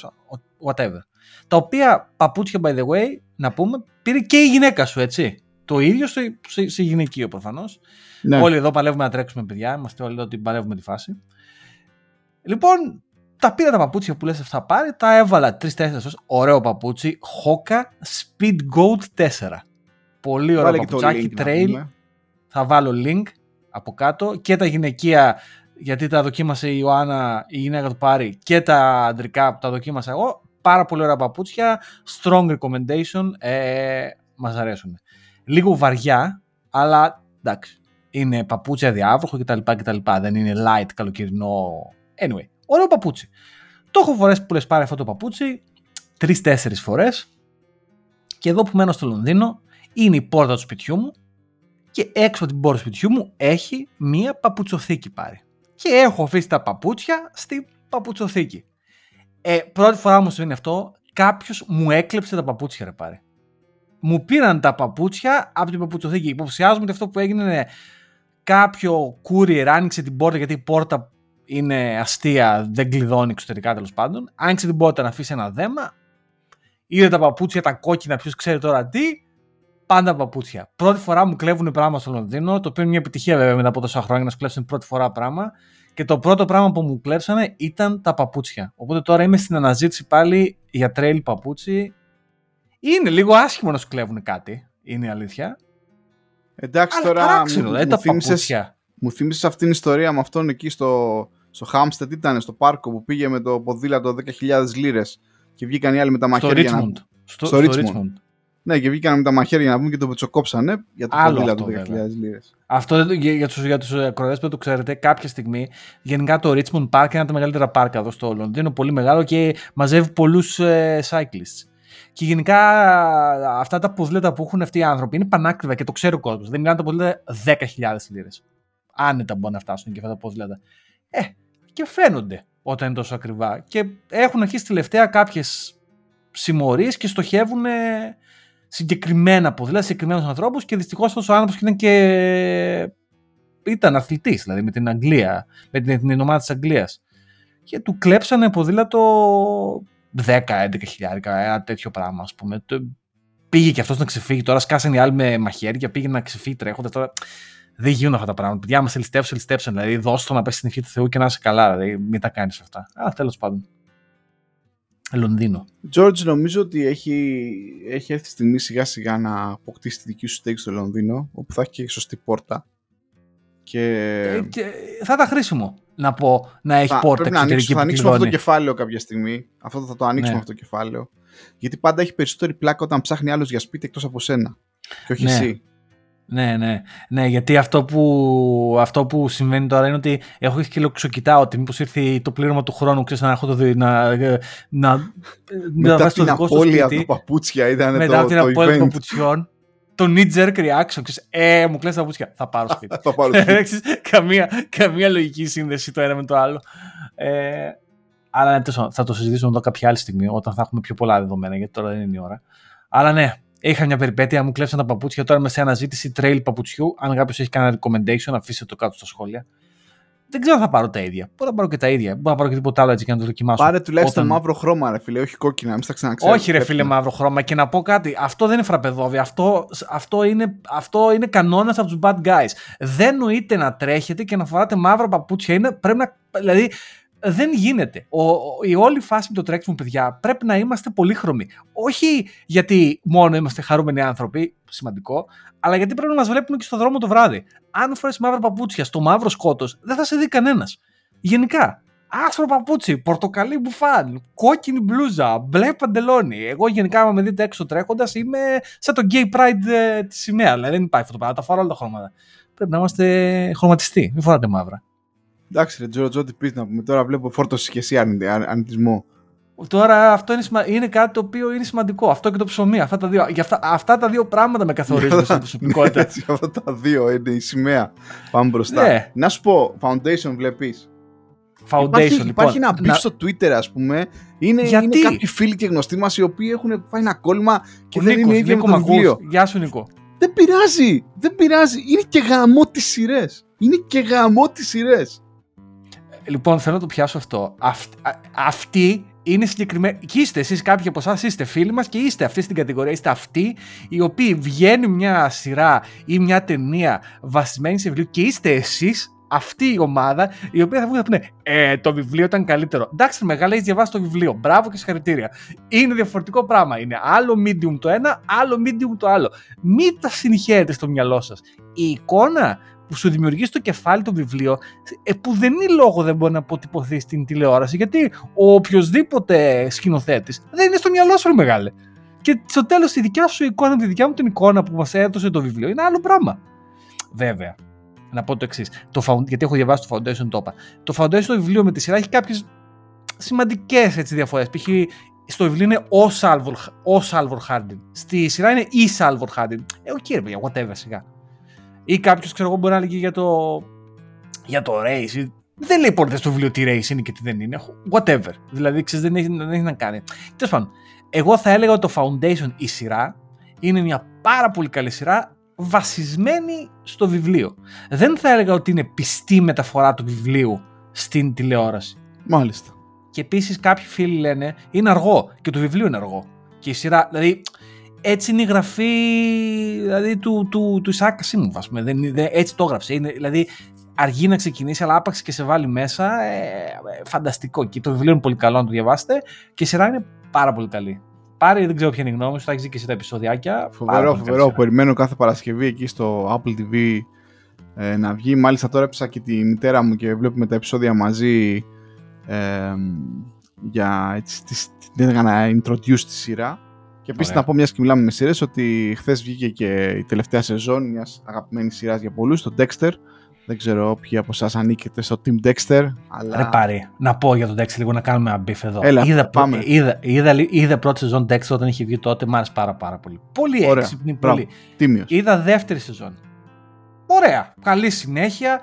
Speaker 1: whatever. Τα οποία παπούτσια, by the way, να πούμε, πήρε και η γυναίκα σου, έτσι. Το ίδιο σε, σε, σε γυναικείο προφανώς. Ναι. Όλοι εδώ παλεύουμε να τρέξουμε, παιδιά. Είμαστε όλοι εδώ ότι παλεύουμε τη φάση. Λοιπόν, τα πήρα τα παπούτσια που λες αυτά πάρει, τα έβαλα 3-4 ωραίο παπούτσι, Hoka Speed Goat 4. Πολύ ωραίο παπουτσάκι, trail. Θα βάλω link από κάτω και τα γυναικεία γιατί τα δοκίμασε η Ιωάννα, η γυναίκα του πάρει και τα αντρικά που τα δοκίμασα εγώ. Πάρα πολύ ωραία παπούτσια, strong recommendation, ε, μας αρέσουν. Λίγο βαριά, αλλά εντάξει, είναι παπούτσια διάβροχο κτλ, κτλ. Δεν είναι light καλοκαιρινό. Anyway, ωραίο παπούτσι. Το έχω φορέσει που λες πάρει αυτό το παπούτσι τρει-τέσσερι φορές. Και εδώ που μένω στο Λονδίνο είναι η πόρτα του σπιτιού μου και έξω από την πόρτα του σπιτιού μου έχει μία παπουτσοθήκη πάρει. Και έχω αφήσει τα παπούτσια στη παπουτσοθήκη. Ε, πρώτη φορά μου συμβαίνει αυτό, κάποιος μου έκλεψε τα παπούτσια, ρε πάρει. Μου πήραν τα παπούτσια από την παπουτσοθήκη. Υποψιάζομαι ότι αυτό που έγινε είναι κάποιο courier άνοιξε την πόρτα γιατί η πόρτα είναι αστεία, δεν κλειδώνει εξωτερικά τέλος πάντων. Άνοιξε την πόρτα να αφήσει ένα δέμα. Είδε τα παπούτσια, τα κόκκινα, ποιος ξέρει τώρα τι. Πάντα παπούτσια. Πρώτη φορά μου κλέβουν πράγμα στο Λονδίνο, το οποίο είναι μια επιτυχία βέβαια μετά από τόσα χρόνια να σου κλέψουν πρώτη φορά πράγμα. Και το πρώτο πράγμα που μου κλέψανε ήταν τα παπούτσια. Οπότε τώρα είμαι στην αναζήτηση πάλι για τρέιλ παπούτσι. Είναι λίγο άσχημο να σου κλέβουν κάτι, είναι η αλήθεια.
Speaker 2: Εντάξει Αλλά τώρα μου, μου, τα παπούτσια. Μου θύμισες αυτήν την ιστορία με αυτόν εκεί στο, στο Χάμστετ, ήταν στο πάρκο που πήγε με το ποδήλατο 10.000 λίρες και βγήκαν οι άλλοι με τα μαχαίρια.
Speaker 1: Στο Richmond. Να... Στο, στο, Richmond. Richmond.
Speaker 2: Ναι, και βγήκαν με τα μαχαίρια να πούμε και το πετσοκόψανε για το ποδήλατο 10.000 λίρες.
Speaker 1: Αυτό για, για του για τους που δεν το ξέρετε, κάποια στιγμή γενικά το Richmond Park είναι ένα από τα μεγαλύτερα πάρκα εδώ στο Λονδίνο, πολύ μεγάλο και μαζεύει πολλούς ε, cyclists. Και γενικά αυτά τα ποδήλατα που έχουν αυτοί οι άνθρωποι είναι πανάκριβα και το ξέρει ο κόσμος. Δεν μιλάνε τα ποδήλατα 10.000 λίρες άνετα μπορεί να φτάσουν και αυτά τα ποδήλατα. Ε, και φαίνονται όταν είναι τόσο ακριβά. Και έχουν αρχίσει τελευταία κάποιες συμμορίες και στοχεύουν συγκεκριμένα ποδήλατα, συγκεκριμένους ανθρώπους και δυστυχώς αυτός ο άνθρωπος ήταν και. ήταν αθλητής, δηλαδή με την Αγγλία, με την, την ομάδα της Αγγλίας. Και του κλέψανε ποδήλατο 10-11 χιλιάρικα, ένα τέτοιο πράγμα, ας πούμε. Πήγε και αυτός να ξεφύγει. Τώρα σκάσανε οι άλλοι με μαχαίρια, πήγε να ξεφύγει τρέχοντας. Τώρα δεν γίνονται αυτά τα πράγματα. Παιδιά, μα ελιστέψουν, ελιστέψουν. Δηλαδή, δώσ' το να πέσει στην ευχή του Θεού και να είσαι καλά. Δηλαδή, μην τα κάνεις αυτά. Α, τέλος πάντων. Λονδίνο.
Speaker 2: George, νομίζω ότι έχει, έχει έρθει η στιγμή σιγά σιγά να αποκτήσει τη δική σου στέγη στο Λονδίνο, όπου θα έχει και σωστή πόρτα. Και...
Speaker 1: Ε, και θα ήταν χρήσιμο να πω να έχει θα, πόρτα
Speaker 2: να ανοίξουμε, θα ανοίξουμε αυτό το κεφάλαιο κάποια στιγμή. Αυτό θα το ανοίξουμε ναι. αυτό το κεφάλαιο. Γιατί πάντα έχει περισσότερη πλάκα όταν ψάχνει άλλος για σπίτι εκτός από σένα. Και όχι ναι. εσύ.
Speaker 1: Ναι, ναι. Ναι, γιατί αυτό που, αυτό που συμβαίνει τώρα είναι ότι έχω και λοξοκοιτάω ότι μήπως ήρθε το πλήρωμα του χρόνου, ξέρεις, να έχω το δει, να, να,
Speaker 2: Μετά να την απώλεια του παπούτσια ήταν
Speaker 1: μετά το, την απώλεια των παπουτσιών, το knee jerk reaction, ξέρεις, ε, μου κλαις τα παπούτσια, θα πάρω σπίτι.
Speaker 2: θα πάρω σπίτι.
Speaker 1: καμία, καμία λογική σύνδεση το ένα με το άλλο. Ε, αλλά ναι, θα το συζητήσουμε εδώ κάποια άλλη στιγμή, όταν θα έχουμε πιο πολλά δεδομένα, γιατί τώρα δεν είναι η ώρα. Αλλά ναι, Είχα μια περιπέτεια, μου κλέψαν τα παπούτσια. Τώρα είμαι σε αναζήτηση trail παπουτσιού. Αν κάποιος έχει κανένα recommendation, αφήστε το κάτω στα σχόλια. δεν ξέρω αν θα πάρω τα ίδια. Μπορώ να πάρω και τα ίδια. Μπορώ να πάρω και τίποτα άλλο έτσι και να το δοκιμάσω.
Speaker 2: Πάρε τουλάχιστον
Speaker 1: Όταν-
Speaker 2: μαύρο χρώμα, ρε φίλε, όχι κόκκινα, μην στα ξαναξέρω.
Speaker 1: Όχι, ρε φίλε, μαύρο χρώμα. Και να πω κάτι. Αυτό δεν είναι φραπεδόβι. Αυτό, αυτό είναι, αυτό είναι κανόνας από τους bad guys. Δεν νοείται να τρέχετε και να φοράτε μαύρα παπούτσια. Είναι, πρέπει να, δηλαδή, δεν γίνεται. Ο, ο- η όλη φάση με το τρέξιμο, παιδιά, πρέπει να είμαστε πολύχρωμοι. Όχι γιατί μόνο είμαστε χαρούμενοι άνθρωποι, σημαντικό, αλλά γιατί πρέπει να μας βλέπουν και στο δρόμο το βράδυ. Αν φορέσεις μαύρα παπούτσια στο μαύρο σκότος, δεν θα σε δει κανένας. Γενικά. Άσπρο παπούτσι, πορτοκαλί μπουφάν, κόκκινη μπλούζα, μπλε παντελόνι. Εγώ γενικά, άμα με δείτε έξω τρέχοντας, είμαι σαν το gay pride ε, της σημαία. Δηλαδή δεν υπάρχει αυτό το πράγμα. Τα φοράω όλα τα χρώματα. Πρέπει να είμαστε χρωματιστοί. Μην φοράτε μαύρα.
Speaker 2: Εντάξει, ρε Τζο, Τζο, τι πεις να πούμε. Τώρα βλέπω φόρτωση και εσύ αρνη- αρ- αρνητισμό.
Speaker 1: Τώρα αυτό είναι, σημα... είναι κάτι το οποίο είναι σημαντικό. Αυτό και το ψωμί. Αυτά τα δύο, για αυτά, αυτά τα δύο πράγματα με καθορίζουν στην προσωπικότητα.
Speaker 2: Ναι, έτσι, αυτά τα δύο είναι η σημαία. Πάμε μπροστά.
Speaker 1: Ναι.
Speaker 2: Να σου πω, foundation βλέπεις;
Speaker 1: Foundation,
Speaker 2: υπάρχει,
Speaker 1: λοιπόν.
Speaker 2: υπάρχει ένα beef
Speaker 1: να-
Speaker 2: στο Twitter, ας πούμε. Είναι,
Speaker 1: Γιατί;
Speaker 2: είναι κάποιοι φίλοι και γνωστοί μας οι οποίοι έχουν πάει ένα κόλμα και
Speaker 1: Ο
Speaker 2: δεν
Speaker 1: Νίκος,
Speaker 2: είναι ίδιο
Speaker 1: Νίκο,
Speaker 2: με το
Speaker 1: μ' ακούς;
Speaker 2: βιβλίο.
Speaker 1: Γεια σου, Νίκο.
Speaker 2: Δεν πειράζει. Δεν πειράζει. Είναι και γαμό τις σειρές. Είναι και γαμό τις σειρές.
Speaker 1: Λοιπόν, θέλω να το πιάσω αυτό. Αυτ, α- αυτοί είναι συγκεκριμένοι. Και είστε εσείς, κάποιοι από εσάς είστε φίλοι μας και είστε αυτοί στην κατηγορία. Είστε αυτοί οι οποίοι βγαίνει μια σειρά ή μια ταινία βασισμένη σε βιβλίο και είστε εσείς αυτή η ομάδα η οποία θα βγουν και θα πούνε Ε, το βιβλίο ήταν καλύτερο. Εντάξει, μεγάλα, έχεις διαβάσει το βιβλίο. Μπράβο και συγχαρητήρια. Είναι διαφορετικό πράγμα. Είναι άλλο medium το ένα, άλλο medium το άλλο. Μην τα συγχαίρετε στο μυαλό σας. Η εικόνα που σου δημιουργείς στο κεφάλι το βιβλίο, ε, που δεν είναι λόγο δεν μπορεί να αποτυπωθείς στην τηλεόραση, γιατί ο οποιοδήποτε σκηνοθέτης δεν είναι στο μυαλό σου, ρε μεγάλε. Και στο τέλος η δικιά σου εικόνα, τη δικιά μου την εικόνα που μας έδωσε το βιβλίο είναι άλλο πράγμα. Βέβαια. Να πω το εξής. Γιατί έχω διαβάσει το Foundation, το είπα. Το Foundation το βιβλίο με τη σειρά έχει κάποιες σημαντικές διαφορές. Π.χ. στο βιβλίο είναι ο Salvor, ο Salvor Hardin. Στη σειρά είναι η Salvor Hardin. Ε, οκ, ρε παιδιά, whatever σιγά. Ή κάποιος, ξέρω εγώ, μπορεί να λέγει για το, για το race. ή- Δεν λέει ποτέ στο βιβλίο τι race είναι και τι δεν είναι. Whatever. Δηλαδή, ξέρεις, δεν, έχει, δεν έχει να κάνει. Τέλος πάντων, εγώ θα έλεγα ότι το Foundation η σειρά είναι μια πάρα πολύ καλή σειρά βασισμένη στο βιβλίο. Δεν θα έλεγα ότι είναι πιστή μεταφορά του βιβλίου στην τηλεόραση.
Speaker 2: Μάλιστα.
Speaker 1: Και επίσης κάποιοι φίλοι λένε είναι αργό και το βιβλίο είναι αργό. Και η σειρά, δηλαδή έτσι είναι η γραφή δηλαδή, του, του, του Ισaac Asimov, ας πούμε. Δεν, δεν, έτσι το έγραψε. Είναι, δηλαδή αργεί να ξεκινήσει, αλλά άπαξ και σε βάλει μέσα. Ε, ε, φανταστικό. Και το βιβλίο είναι πολύ καλό να το διαβάσετε. Και η σειρά είναι πάρα πολύ καλή. Πάρε, δεν ξέρω ποια είναι η γνώμη σου, θα έχεις δει και εσύ τα επεισοδιάκια. Πάρα
Speaker 2: Φοβερό,
Speaker 1: πολύ καλή
Speaker 2: φοβερό.
Speaker 1: σειρά.
Speaker 2: Περιμένω κάθε Παρασκευή εκεί στο Apple TV ε, να βγει. Μάλιστα τώρα έψα και τη μητέρα μου και βλέπουμε τα επεισόδια μαζί ε, για έτσι, τις- την έλεγα να introduce τη σειρά. Και επίσης
Speaker 1: Ωραία.
Speaker 2: να πω μιας και μιλάμε με σειρές ότι χθες βγήκε και η τελευταία σεζόν μιας αγαπημένης σειράς για πολλούς, το Dexter. Δεν ξέρω ποιοι από εσάς ανήκετε στο Team Dexter. Αλλά...
Speaker 1: Ρε Πάρη, να πω για τον Dexter λίγο να κάνουμε ένα beef εδώ.
Speaker 2: Έλα,
Speaker 1: είδα,
Speaker 2: πάμε.
Speaker 1: Είδα, είδα, είδα πρώτη σεζόν Dexter όταν είχε βγει τότε, μ' άρεσε πάρα, πάρα πολύ. Πολύ
Speaker 2: Ωραία,
Speaker 1: έξυπνη,
Speaker 2: μπράβο.
Speaker 1: πολύ.
Speaker 2: Τίμιος.
Speaker 1: Είδα δεύτερη σεζόν. Ωραία. Καλή συνέχεια.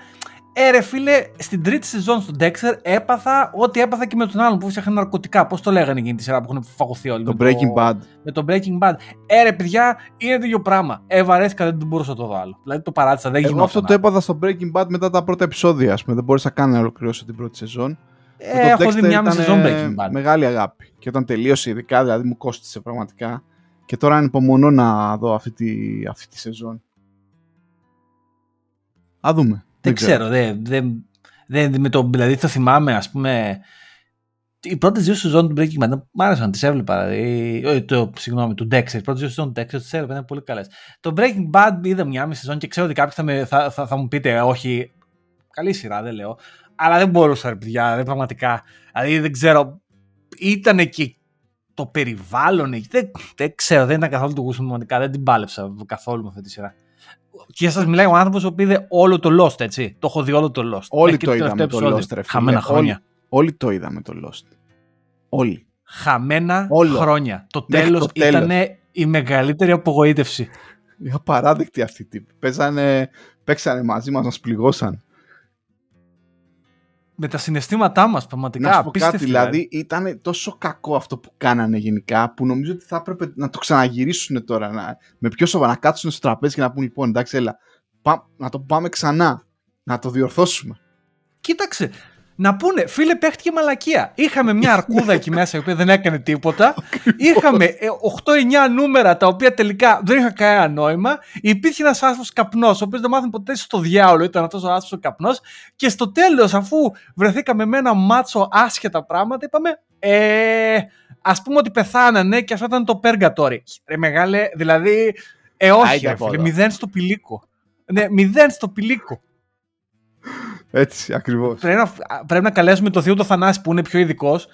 Speaker 1: Ε, ρε φίλε, στην τρίτη σεζόν στον Dexter έπαθα ό,τι έπαθα και με τον άλλον που φτιάχνει ναρκωτικά. Πώς το λέγανε εκείνη τη σειρά που έχουν φαγωθεί όλοι.
Speaker 2: Το
Speaker 1: με
Speaker 2: Breaking Bad.
Speaker 1: Με το Breaking Bad. Ε, ρε παιδιά, είναι το ίδιο πράγμα. Ε, βαρέθηκα, δεν μπορούσα να το δω άλλο. Δηλαδή το παράτησα, δεν
Speaker 2: Εγώ
Speaker 1: γινόταν.
Speaker 2: αυτό το έπαθα στο Breaking Bad μετά τα πρώτα επεισόδια. Ας πούμε. Δεν μπόρεσα καν να ολοκληρώσω την πρώτη σεζόν.
Speaker 1: Ε,
Speaker 2: Το
Speaker 1: έχω δει
Speaker 2: Dexter
Speaker 1: μια μισή
Speaker 2: ήταν,
Speaker 1: σεζόν
Speaker 2: ε,
Speaker 1: Breaking Bad.
Speaker 2: Μεγάλη αγάπη. Και όταν τελείωσε, ειδικά, δηλαδή μου κόστησε πραγματικά. Και τώρα ανυπομονώ να δω αυτή τη, αυτή τη σεζόν. Α δούμε.
Speaker 1: Δεν ξέρω, δεν, δεν, δεν, με το, δηλαδή το θυμάμαι, ας πούμε, οι πρώτες δύο σεζόν του Breaking Bad μ' άρεσαν, τις έβλεπα, δηλαδή, ε, το, συγγνώμη, του Dexter, οι πρώτες δύο σεζόν του Dexter τις έβλεπα, ήταν πολύ καλές. Το Breaking Bad είδα μια μισή σεζόν και ξέρω ότι κάποιοι θα, με, θα, θα, θα μου πείτε, όχι, καλή σειρά, δεν λέω, αλλά δεν μπορούσα, ρε παιδιά, δεν πραγματικά, δηλαδή δεν ξέρω, ήταν και το περιβάλλον, εκεί, δεν, δεν ξέρω, δεν ήταν καθόλου του γούστου μου, πραγματικά, δεν την πάλεψα καθόλου με αυτή τη σειρά. Και σας μιλάει ο άνθρωπος που είδε όλο το Lost, έτσι. Το έχω δει όλο το Lost.
Speaker 2: Όλοι
Speaker 1: Μέχρι και
Speaker 2: το
Speaker 1: τελευταίο
Speaker 2: είδαμε το
Speaker 1: επεισόδιο.
Speaker 2: Lost, ρε φίλε.
Speaker 1: Χαμένα χρόνια.
Speaker 2: Όλοι, όλοι το είδαμε το Lost. Όλοι.
Speaker 1: Χαμένα
Speaker 2: Όλο.
Speaker 1: χρόνια. Το
Speaker 2: Μέχρι
Speaker 1: τέλο
Speaker 2: το τέλος.
Speaker 1: ήταν η μεγαλύτερη απογοήτευση.
Speaker 2: Είναι απαράδεκτοι αυτοί οι τύποι. Παίζανε, παίξανε μαζί μας, μας πληγώσαν.
Speaker 1: Με τα συναισθήματά μας, πραγματικά.
Speaker 2: να σου πω
Speaker 1: απίστευτη,
Speaker 2: κάτι, δηλαδή ήταν τόσο κακό αυτό που κάνανε γενικά, που νομίζω ότι θα έπρεπε να το ξαναγυρίσουν τώρα, να, με πιο σοβαρά, να κάτσουν στο τραπέζι και να πούν λοιπόν, εντάξει, έλα, πά- να το πάμε ξανά, να το διορθώσουμε.
Speaker 1: Κοίταξε, να πούνε, φίλε, παίχτηκε μαλακία. Είχαμε μια αρκούδα εκεί μέσα η οποία δεν έκανε τίποτα. Είχαμε 8-9 ε, νούμερα τα οποία τελικά δεν είχαν κανένα νόημα. Υπήρχε ένας άσπρο καπνός, ο οποίος δεν μάθαμε ποτέ στο διάολο, ήταν αυτός ο άσπρο καπνός. Και στο τέλος, αφού βρεθήκαμε με ένα μάτσο άσχετα πράγματα, είπαμε, ε, ας πούμε ότι πεθάνανε και αυτό ήταν το Purgatory. Ρε μεγάλε, δηλαδή, ε, όχι, ρε, φίλε, μηδέν στο πηλίκο. Ναι, μηδέν στο πηλίκο.
Speaker 2: Έτσι, ακριβώς.
Speaker 1: Πρέπει να, πρέπει να καλέσουμε το Θείο το Θανάση που είναι πιο ειδικός.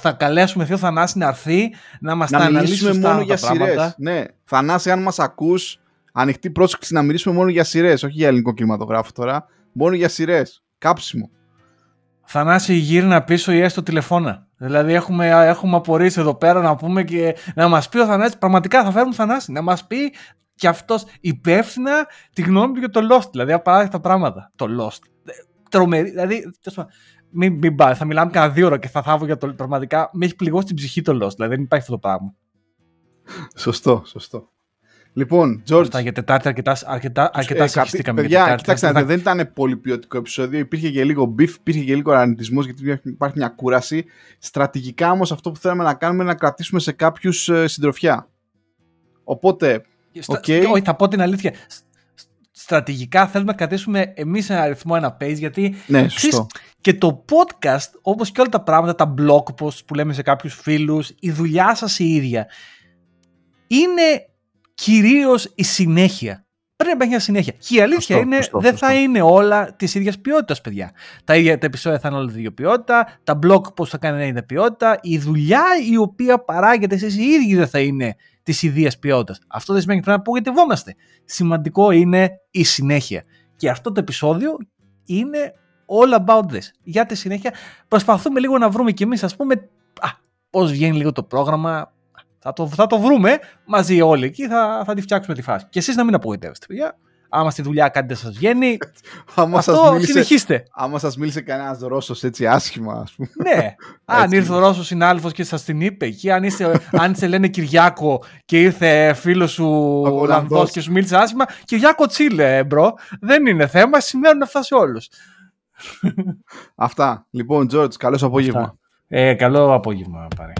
Speaker 1: Θα καλέσουμε Θείο Θανάση να έρθει να μας τα αναλύσει μόνο για σειρές.
Speaker 2: Ναι, Θανάση, αν μας ακούς, ανοιχτή πρόσκληση να μιλήσουμε μόνο για σειρές, όχι για ελληνικό κινηματογράφο τώρα. Μόνο για σειρές. Κάψιμο.
Speaker 1: Θανάση γύρνα πίσω ή έστω τηλεφώνα. Δηλαδή έχουμε, έχουμε απορρίσει εδώ πέρα να πούμε και να μας πει ο Θανάσης, πραγματικά θα φέρουμε Θανάση, να μας πει και αυτός υπεύθυνα τη γνώμη του για το Lost. Δηλαδή απαράδεκτα πράγματα. Το Lost τρομερή. Δηλαδή, μην, μην πάει, θα μιλάμε κανένα δύο ώρα και θα θάβω για το. Πραγματικά με έχει πληγώσει την ψυχή το Lost. Δηλαδή δεν υπάρχει αυτό το πράγμα.
Speaker 2: Σωστό, σωστό. Λοιπόν, George.
Speaker 1: Αυτά για Τετάρτη αρκετά, αρκετά, αρκετά
Speaker 2: ε, Παιδιά, κοιτάξτε, δεν ήταν πολύ ποιοτικό επεισόδιο. Υπήρχε και λίγο beef, υπήρχε και λίγο αρνητισμός γιατί υπάρχει μια κούραση. Στρατηγικά όμως αυτό που θέλαμε να κάνουμε είναι να κρατήσουμε σε κάποιους ε, συντροφιά. Οπότε. Okay.
Speaker 1: Όχι, θα πω την αλήθεια στρατηγικά θέλουμε να κρατήσουμε εμείς ένα αριθμό, ένα page, γιατί
Speaker 2: ναι, σωστό.
Speaker 1: και το podcast, όπως και όλα τα πράγματα, τα blog posts που λέμε σε κάποιους φίλους, η δουλειά σας η ίδια, είναι κυρίως η συνέχεια. Πρέπει να υπάρχει μια συνέχεια. Και η αλήθεια είναι, δεν θα είναι όλα της ίδιας ποιότητας, παιδιά. Τα ίδια τα επεισόδια θα είναι όλα της ίδιας ποιότητα, τα blog posts θα κάνουν ίδια ποιότητα, η δουλειά η οποία παράγεται εσείς οι ίδιοι δεν θα είναι της ιδίας ποιότητας. Αυτό δεν σημαίνει ότι πρέπει να απογοητευόμαστε. Σημαντικό είναι η συνέχεια. Και αυτό το επεισόδιο είναι all about this. Για τη συνέχεια προσπαθούμε λίγο να βρούμε κι εμείς, ας πούμε, α, πώς βγαίνει λίγο το πρόγραμμα. Θα το, θα το βρούμε μαζί όλοι εκεί, θα, θα τη φτιάξουμε τη φάση. Και εσείς να μην απογοητεύεστε, παιδιά άμα στη δουλειά κάτι δεν σας βγαίνει. άμα αυτό σας μίλησε, συνεχίστε.
Speaker 2: Άμα σας μίλησε κανένας Ρώσος έτσι άσχημα, ας πούμε.
Speaker 1: Ναι. αν ήρθε ο Ρώσος συνάδελφος και σας την είπε εκεί, αν είσαι, αν σε λένε Κυριάκο και ήρθε φίλος σου Ολλανδός και σου μίλησε άσχημα, Κυριάκο chill, bro. Δεν είναι θέμα, σημαίνουν αυτά σε όλους.
Speaker 2: Αυτά. Λοιπόν, Τζορτζ, καλό απόγευμα.
Speaker 1: Ε, καλό απόγευμα, πάρε.